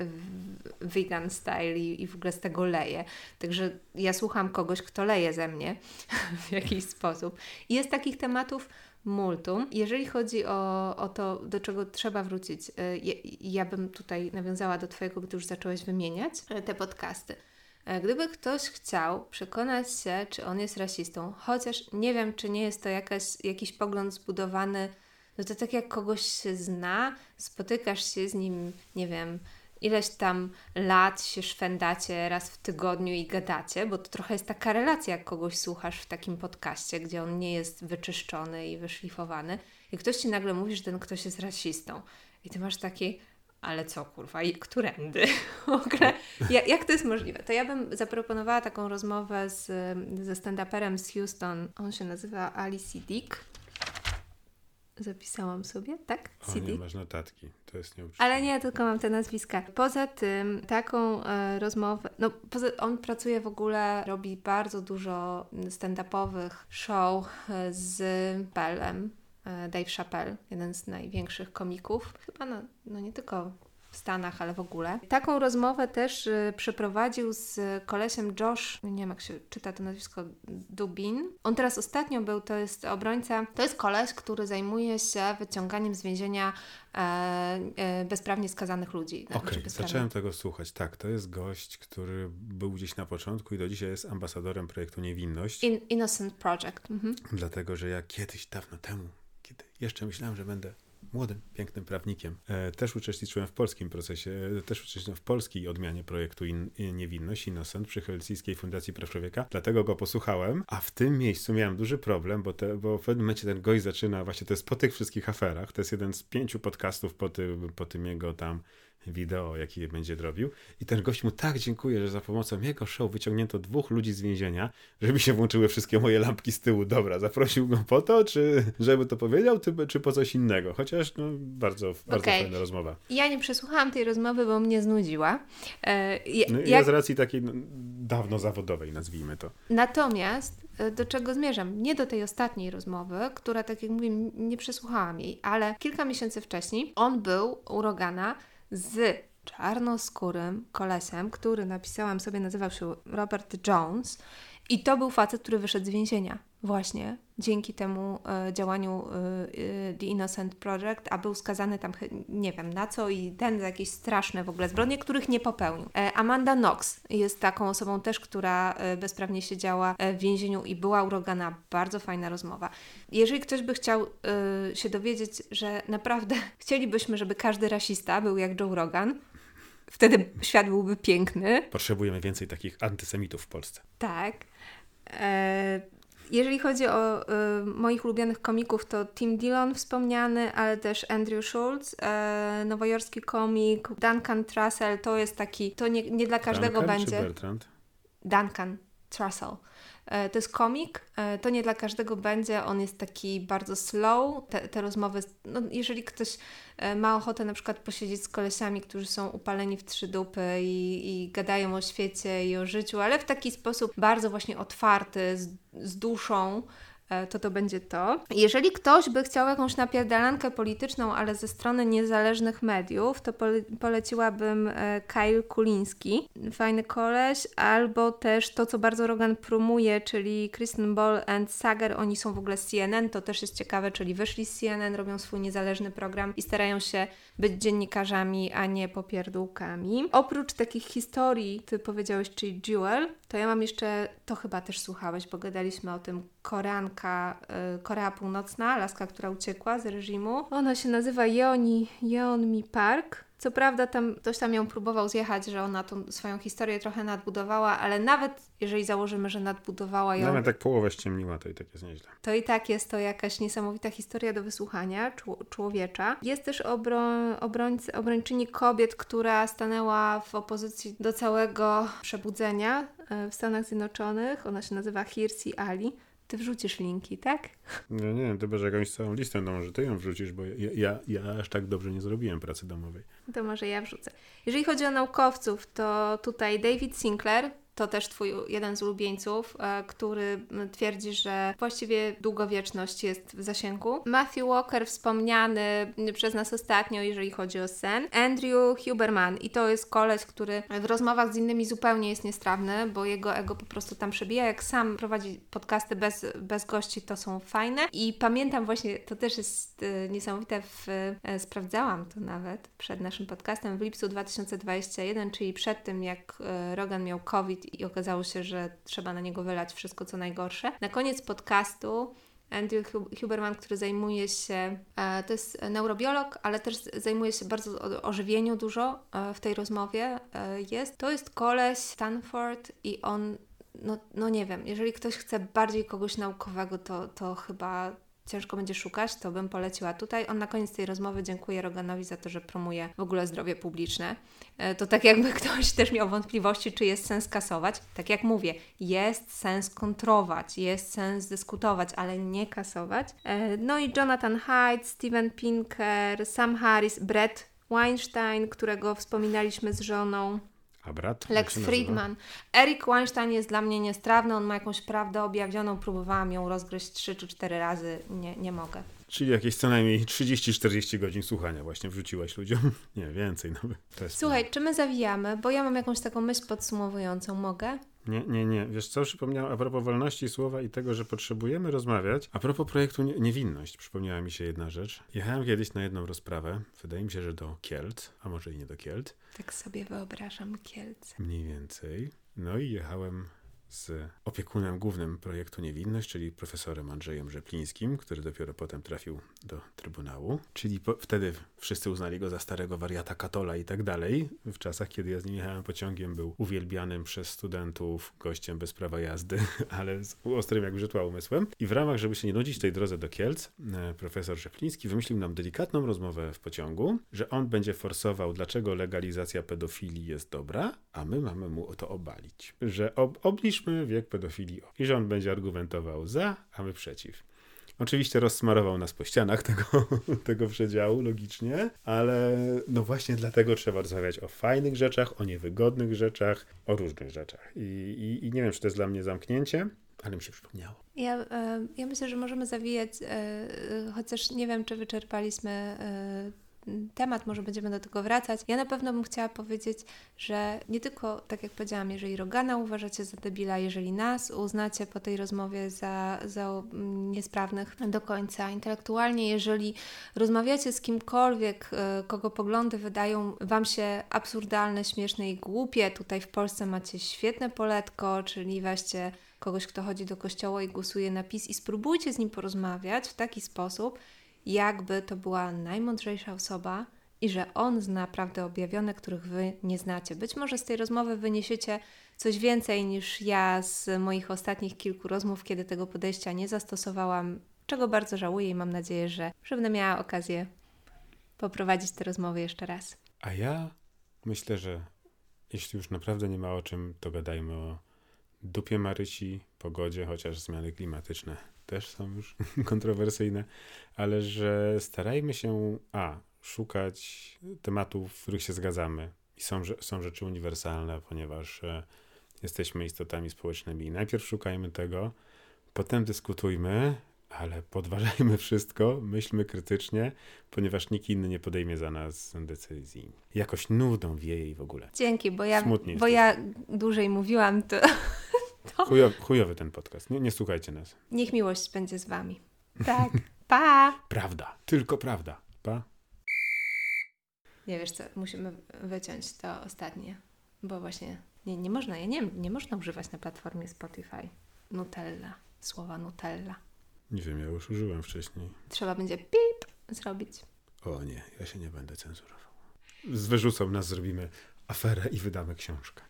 vegan style i, i w ogóle z tego leje. Także ja słucham kogoś, kto leje ze mnie w jakiś sposób. I jest takich tematów multum. Jeżeli chodzi o, o to, do czego trzeba wrócić, e, ja, bym tutaj nawiązała do Twojego, gdy już zacząłeś wymieniać e, te podcasty. E, gdyby ktoś chciał przekonać się, czy on jest rasistą, chociaż nie wiem, czy nie jest to jakaś, jakiś pogląd zbudowany, no to tak jak kogoś się zna, spotykasz się z nim, nie wiem, ileś tam lat się szwendacie raz w tygodniu i gadacie, bo to trochę jest taka relacja, jak kogoś słuchasz w takim podcaście, gdzie on nie jest wyczyszczony i wyszlifowany. I ktoś ci nagle mówi, że ten ktoś jest rasistą. I ty masz taki, ale co kurwa, i którędy? w ogóle, jak, to jest możliwe? To ja bym zaproponowała taką rozmowę z, ze stand-uperem z Houston. On się nazywa Alice Dick zapisałam sobie, tak? CD. O, nie masz notatki, to jest nieuczciwe. Ale nie, tylko mam te nazwiska. Poza tym, taką e, rozmowę, no poza, on pracuje w ogóle, robi bardzo dużo stand-upowych show e, z Bellem, e, Dave Chappelle, jeden z największych komików, chyba no, no nie tylko w Stanach, ale w ogóle. Taką rozmowę też y, przeprowadził z kolesiem Josh, nie wiem jak się czyta to nazwisko, Dubin. On teraz ostatnio był, to jest obrońca, to jest koleś, który zajmuje się wyciąganiem z więzienia e, e, bezprawnie skazanych ludzi. Okej, okay, zacząłem tego słuchać. Tak, to jest gość, który był gdzieś na początku i do dzisiaj jest ambasadorem projektu Niewinność. In, Innocent Project. Mhm. Dlatego, że ja kiedyś, dawno temu, kiedy jeszcze myślałem, że będę młodym, pięknym prawnikiem. E, też uczestniczyłem w polskim procesie, e, też uczestniczyłem w polskiej odmianie projektu In, Niewinność, Innocent przy Helsińskiej Fundacji Praw Człowieka, dlatego go posłuchałem, a w tym miejscu miałem duży problem, bo, te, bo w pewnym momencie ten gość zaczyna, właśnie to jest po tych wszystkich aferach, to jest jeden z pięciu podcastów po tym, po tym jego tam wideo, jaki będzie robił. I ten gość mu tak dziękuję, że za pomocą jego show wyciągnięto dwóch ludzi z więzienia, żeby się włączyły wszystkie moje lampki z tyłu. Dobra, zaprosił go po to, czy żeby to powiedział, czy po coś innego. Chociaż no, bardzo, bardzo okay. fajna rozmowa. Ja nie przesłuchałam tej rozmowy, bo mnie znudziła. E, ja, no, jak... z racji takiej no, dawno zawodowej, nazwijmy to. Natomiast e, do czego zmierzam? Nie do tej ostatniej rozmowy, która, tak jak mówię, nie przesłuchałam jej, ale kilka miesięcy wcześniej on był u Rogana z czarnoskórym kolesiem, który napisałam sobie, nazywał się Robert Jones i to był facet, który wyszedł z więzienia właśnie dzięki temu e, działaniu e, e, The Innocent Project, a był skazany tam nie wiem na co i ten za jakieś straszne w ogóle zbrodnie, których nie popełnił. E, Amanda Knox jest taką osobą też, która e, bezprawnie siedziała e, w więzieniu i była urogana. Bardzo fajna rozmowa. Jeżeli ktoś by chciał się dowiedzieć, że naprawdę chcielibyśmy, żeby każdy rasista był jak Joe Rogan, wtedy świat byłby piękny. Potrzebujemy więcej takich antysemitów w Polsce. Tak. Jeżeli chodzi o y, moich ulubionych komików, to Tim Dillon wspomniany, ale też Andrew Schultz, y, nowojorski komik, Duncan Trussell, to jest taki, to nie, nie dla każdego Duncan będzie. Czy Bertrand? Duncan Trussell. E, to jest komik, e, to nie dla każdego będzie, on jest taki bardzo slow, te, te rozmowy, no jeżeli ktoś e, ma ochotę na przykład posiedzieć z kolesiami, którzy są upaleni w trzy dupy i, i gadają o świecie i o życiu, ale w taki sposób bardzo właśnie otwarty, z, z duszą, to to będzie to. Jeżeli ktoś by chciał jakąś napierdalankę polityczną, ale ze strony niezależnych mediów, to pole poleciłabym e, Kyle Kulinski, fajny koleś, albo też to, co bardzo Rogan promuje, czyli Kristen Ball and Sager, oni są w ogóle z CNN, to też jest ciekawe, czyli wyszli z CNN, robią swój niezależny program i starają się być dziennikarzami, a nie popierdółkami. Oprócz takich historii, ty powiedziałeś, czyli Jewel, to ja mam jeszcze, to chyba też słuchałeś, bo gadaliśmy o tym, Koreanka, y, Korea Północna, laska, która uciekła z reżimu. Ona się nazywa Yeoni, Yeonmi Park. Co prawda tam ktoś tam ją próbował zjechać, że ona tą swoją historię trochę nadbudowała, ale nawet jeżeli założymy, że nadbudowała ją... Nawet tak połowę ściemniła, to i tak jest nieźle. To i tak jest to jakaś niesamowita historia do wysłuchania człowiecza. Jest też obro, obrońcy, obrończyni kobiet, która stanęła w opozycji do całego przebudzenia w Stanach Zjednoczonych. Ona się nazywa Hirsi Ali. Ty wrzucisz linki, tak? No nie, ty że jakąś całą listę, no może ty ją wrzucisz, bo ja, ja, ja aż tak dobrze nie zrobiłem pracy domowej. To może ja wrzucę. Jeżeli chodzi o naukowców, to tutaj David Sinclair, to też twój jeden z ulubieńców, e, który twierdzi, że właściwie długowieczność jest w zasięgu. Matthew Walker, wspomniany przez nas ostatnio, jeżeli chodzi o sen. Andrew Huberman i to jest koleś, który w rozmowach z innymi zupełnie jest niestrawny, bo jego ego po prostu tam przebija. Jak sam prowadzi podcasty bez, bez gości, to są fajne. I pamiętam właśnie, to też jest e, niesamowite, w, e, sprawdzałam to nawet przed naszym podcastem w lipcu 2021, czyli przed tym, jak Rogan miał COVID i okazało się, że trzeba na niego wylać wszystko, co najgorsze. Na koniec podcastu Andrew Huberman, który zajmuje się, e, to jest neurobiolog, ale też zajmuje się bardzo o żywieniu dużo e, w tej rozmowie e, jest. To jest koleś Stanford i on no, no nie wiem, jeżeli ktoś chce bardziej kogoś naukowego, to, to chyba ciężko będzie szukać, to bym poleciła tutaj. On na koniec tej rozmowy dziękuję Roganowi za to, że promuje w ogóle zdrowie publiczne. E, to tak jakby ktoś też miał wątpliwości, czy jest sens kasować. Tak jak mówię, jest sens kontrować, jest sens dyskutować, ale nie kasować. E, no i Jonathan Haidt, Steven Pinker, Sam Harris, Brett Weinstein, którego wspominaliśmy z żoną. A brat? Lex Friedman. Eric Weinstein jest dla mnie niestrawny, on ma jakąś prawdę objawioną, próbowałam ją rozgryźć trzy czy cztery razy, nie, nie mogę. Czyli jakieś co najmniej 30-40 godzin słuchania właśnie wrzuciłaś ludziom. Nie, więcej nawet. Słuchaj, czy my zawijamy? Bo ja mam jakąś taką myśl podsumowującą, mogę? Nie, nie, nie. Wiesz co, przypomniałem a propos wolności słowa i tego, że potrzebujemy rozmawiać. A propos projektu Niewinność, przypomniała mi się jedna rzecz. Jechałem kiedyś na jedną rozprawę, wydaje mi się, że do Kielc, a może i nie do Kielc. Tak sobie wyobrażam Kielce. Mniej więcej. No i jechałem z opiekunem głównym projektu Niewinność, czyli profesorem Andrzejem Rzeplińskim, który dopiero potem trafił do Trybunału. Czyli po, wtedy wszyscy uznali go za starego wariata katola i tak dalej. W czasach, kiedy ja z nim jechałem pociągiem, był uwielbianym przez studentów gościem bez prawa jazdy, ale z ostrym jak brzytła umysłem. I w ramach, żeby się nie nudzić tej drodze do Kielc, e, profesor Rzepliński wymyślił nam delikatną rozmowę w pociągu, że on będzie forsował, dlaczego legalizacja pedofilii jest dobra, a my mamy mu to obalić. Że ob obniż Zwiększmy wiek pedofilii. I rząd będzie argumentował za, a my przeciw. Oczywiście rozsmarował nas po ścianach tego, tego przedziału, logicznie, ale no właśnie dlatego trzeba rozmawiać o fajnych rzeczach, o niewygodnych rzeczach, o różnych rzeczach. I, i, i nie wiem, czy to jest dla mnie zamknięcie, ale mi się przypomniało. Ja, e, ja myślę, że możemy zawijać, e, chociaż nie wiem, czy wyczerpaliśmy e, temat, może będziemy do tego wracać. Ja na pewno bym chciała powiedzieć, że nie tylko, tak jak powiedziałam, jeżeli Rogana uważacie za debila, jeżeli nas uznacie po tej rozmowie za, za niesprawnych do końca intelektualnie, jeżeli rozmawiacie z kimkolwiek, e, kogo poglądy wydają Wam się absurdalne, śmieszne i głupie, tutaj w Polsce macie świetne poletko, czyli weźcie kogoś, kto chodzi do kościoła i głosuje na PiS i spróbujcie z nim porozmawiać w taki sposób, jakby to była najmądrzejsza osoba i że on zna prawdę objawione, których wy nie znacie. Być może z tej rozmowy wyniesiecie coś więcej niż ja z moich ostatnich kilku rozmów, kiedy tego podejścia nie zastosowałam, czego bardzo żałuję i mam nadzieję, że, że będę miała okazję poprowadzić te rozmowy jeszcze raz. A ja myślę, że jeśli już naprawdę nie ma o czym, to gadajmy o dupie Marysi, pogodzie, chociaż zmiany klimatyczne też są już kontrowersyjne, ale że starajmy się, a, szukać tematów, w których się zgadzamy i są, są rzeczy uniwersalne, ponieważ e, jesteśmy istotami społecznymi. Najpierw szukajmy tego, Potem dyskutujmy, ale podważajmy wszystko, myślmy krytycznie, ponieważ nikt inny nie podejmie za nas decyzji. Jakoś nudą wieje i w ogóle. Dzięki, bo ja, Smutnie bo ja dłużej mówiłam, to Chujowy, chujowy ten podcast. Nie, nie słuchajcie nas. niech miłość będzie z wami. Tak. Pa! Prawda. Tylko prawda. Pa. Nie wiesz co, musimy wyciąć to ostatnie, bo właśnie nie, nie można, ja nie, nie można używać na platformie Spotify Nutella, słowa Nutella. Nie wiem, ja już użyłem wcześniej. Trzeba będzie pip zrobić. O nie, ja się nie będę cenzurował. Z wyrzucą nas zrobimy aferę i wydamy książkę.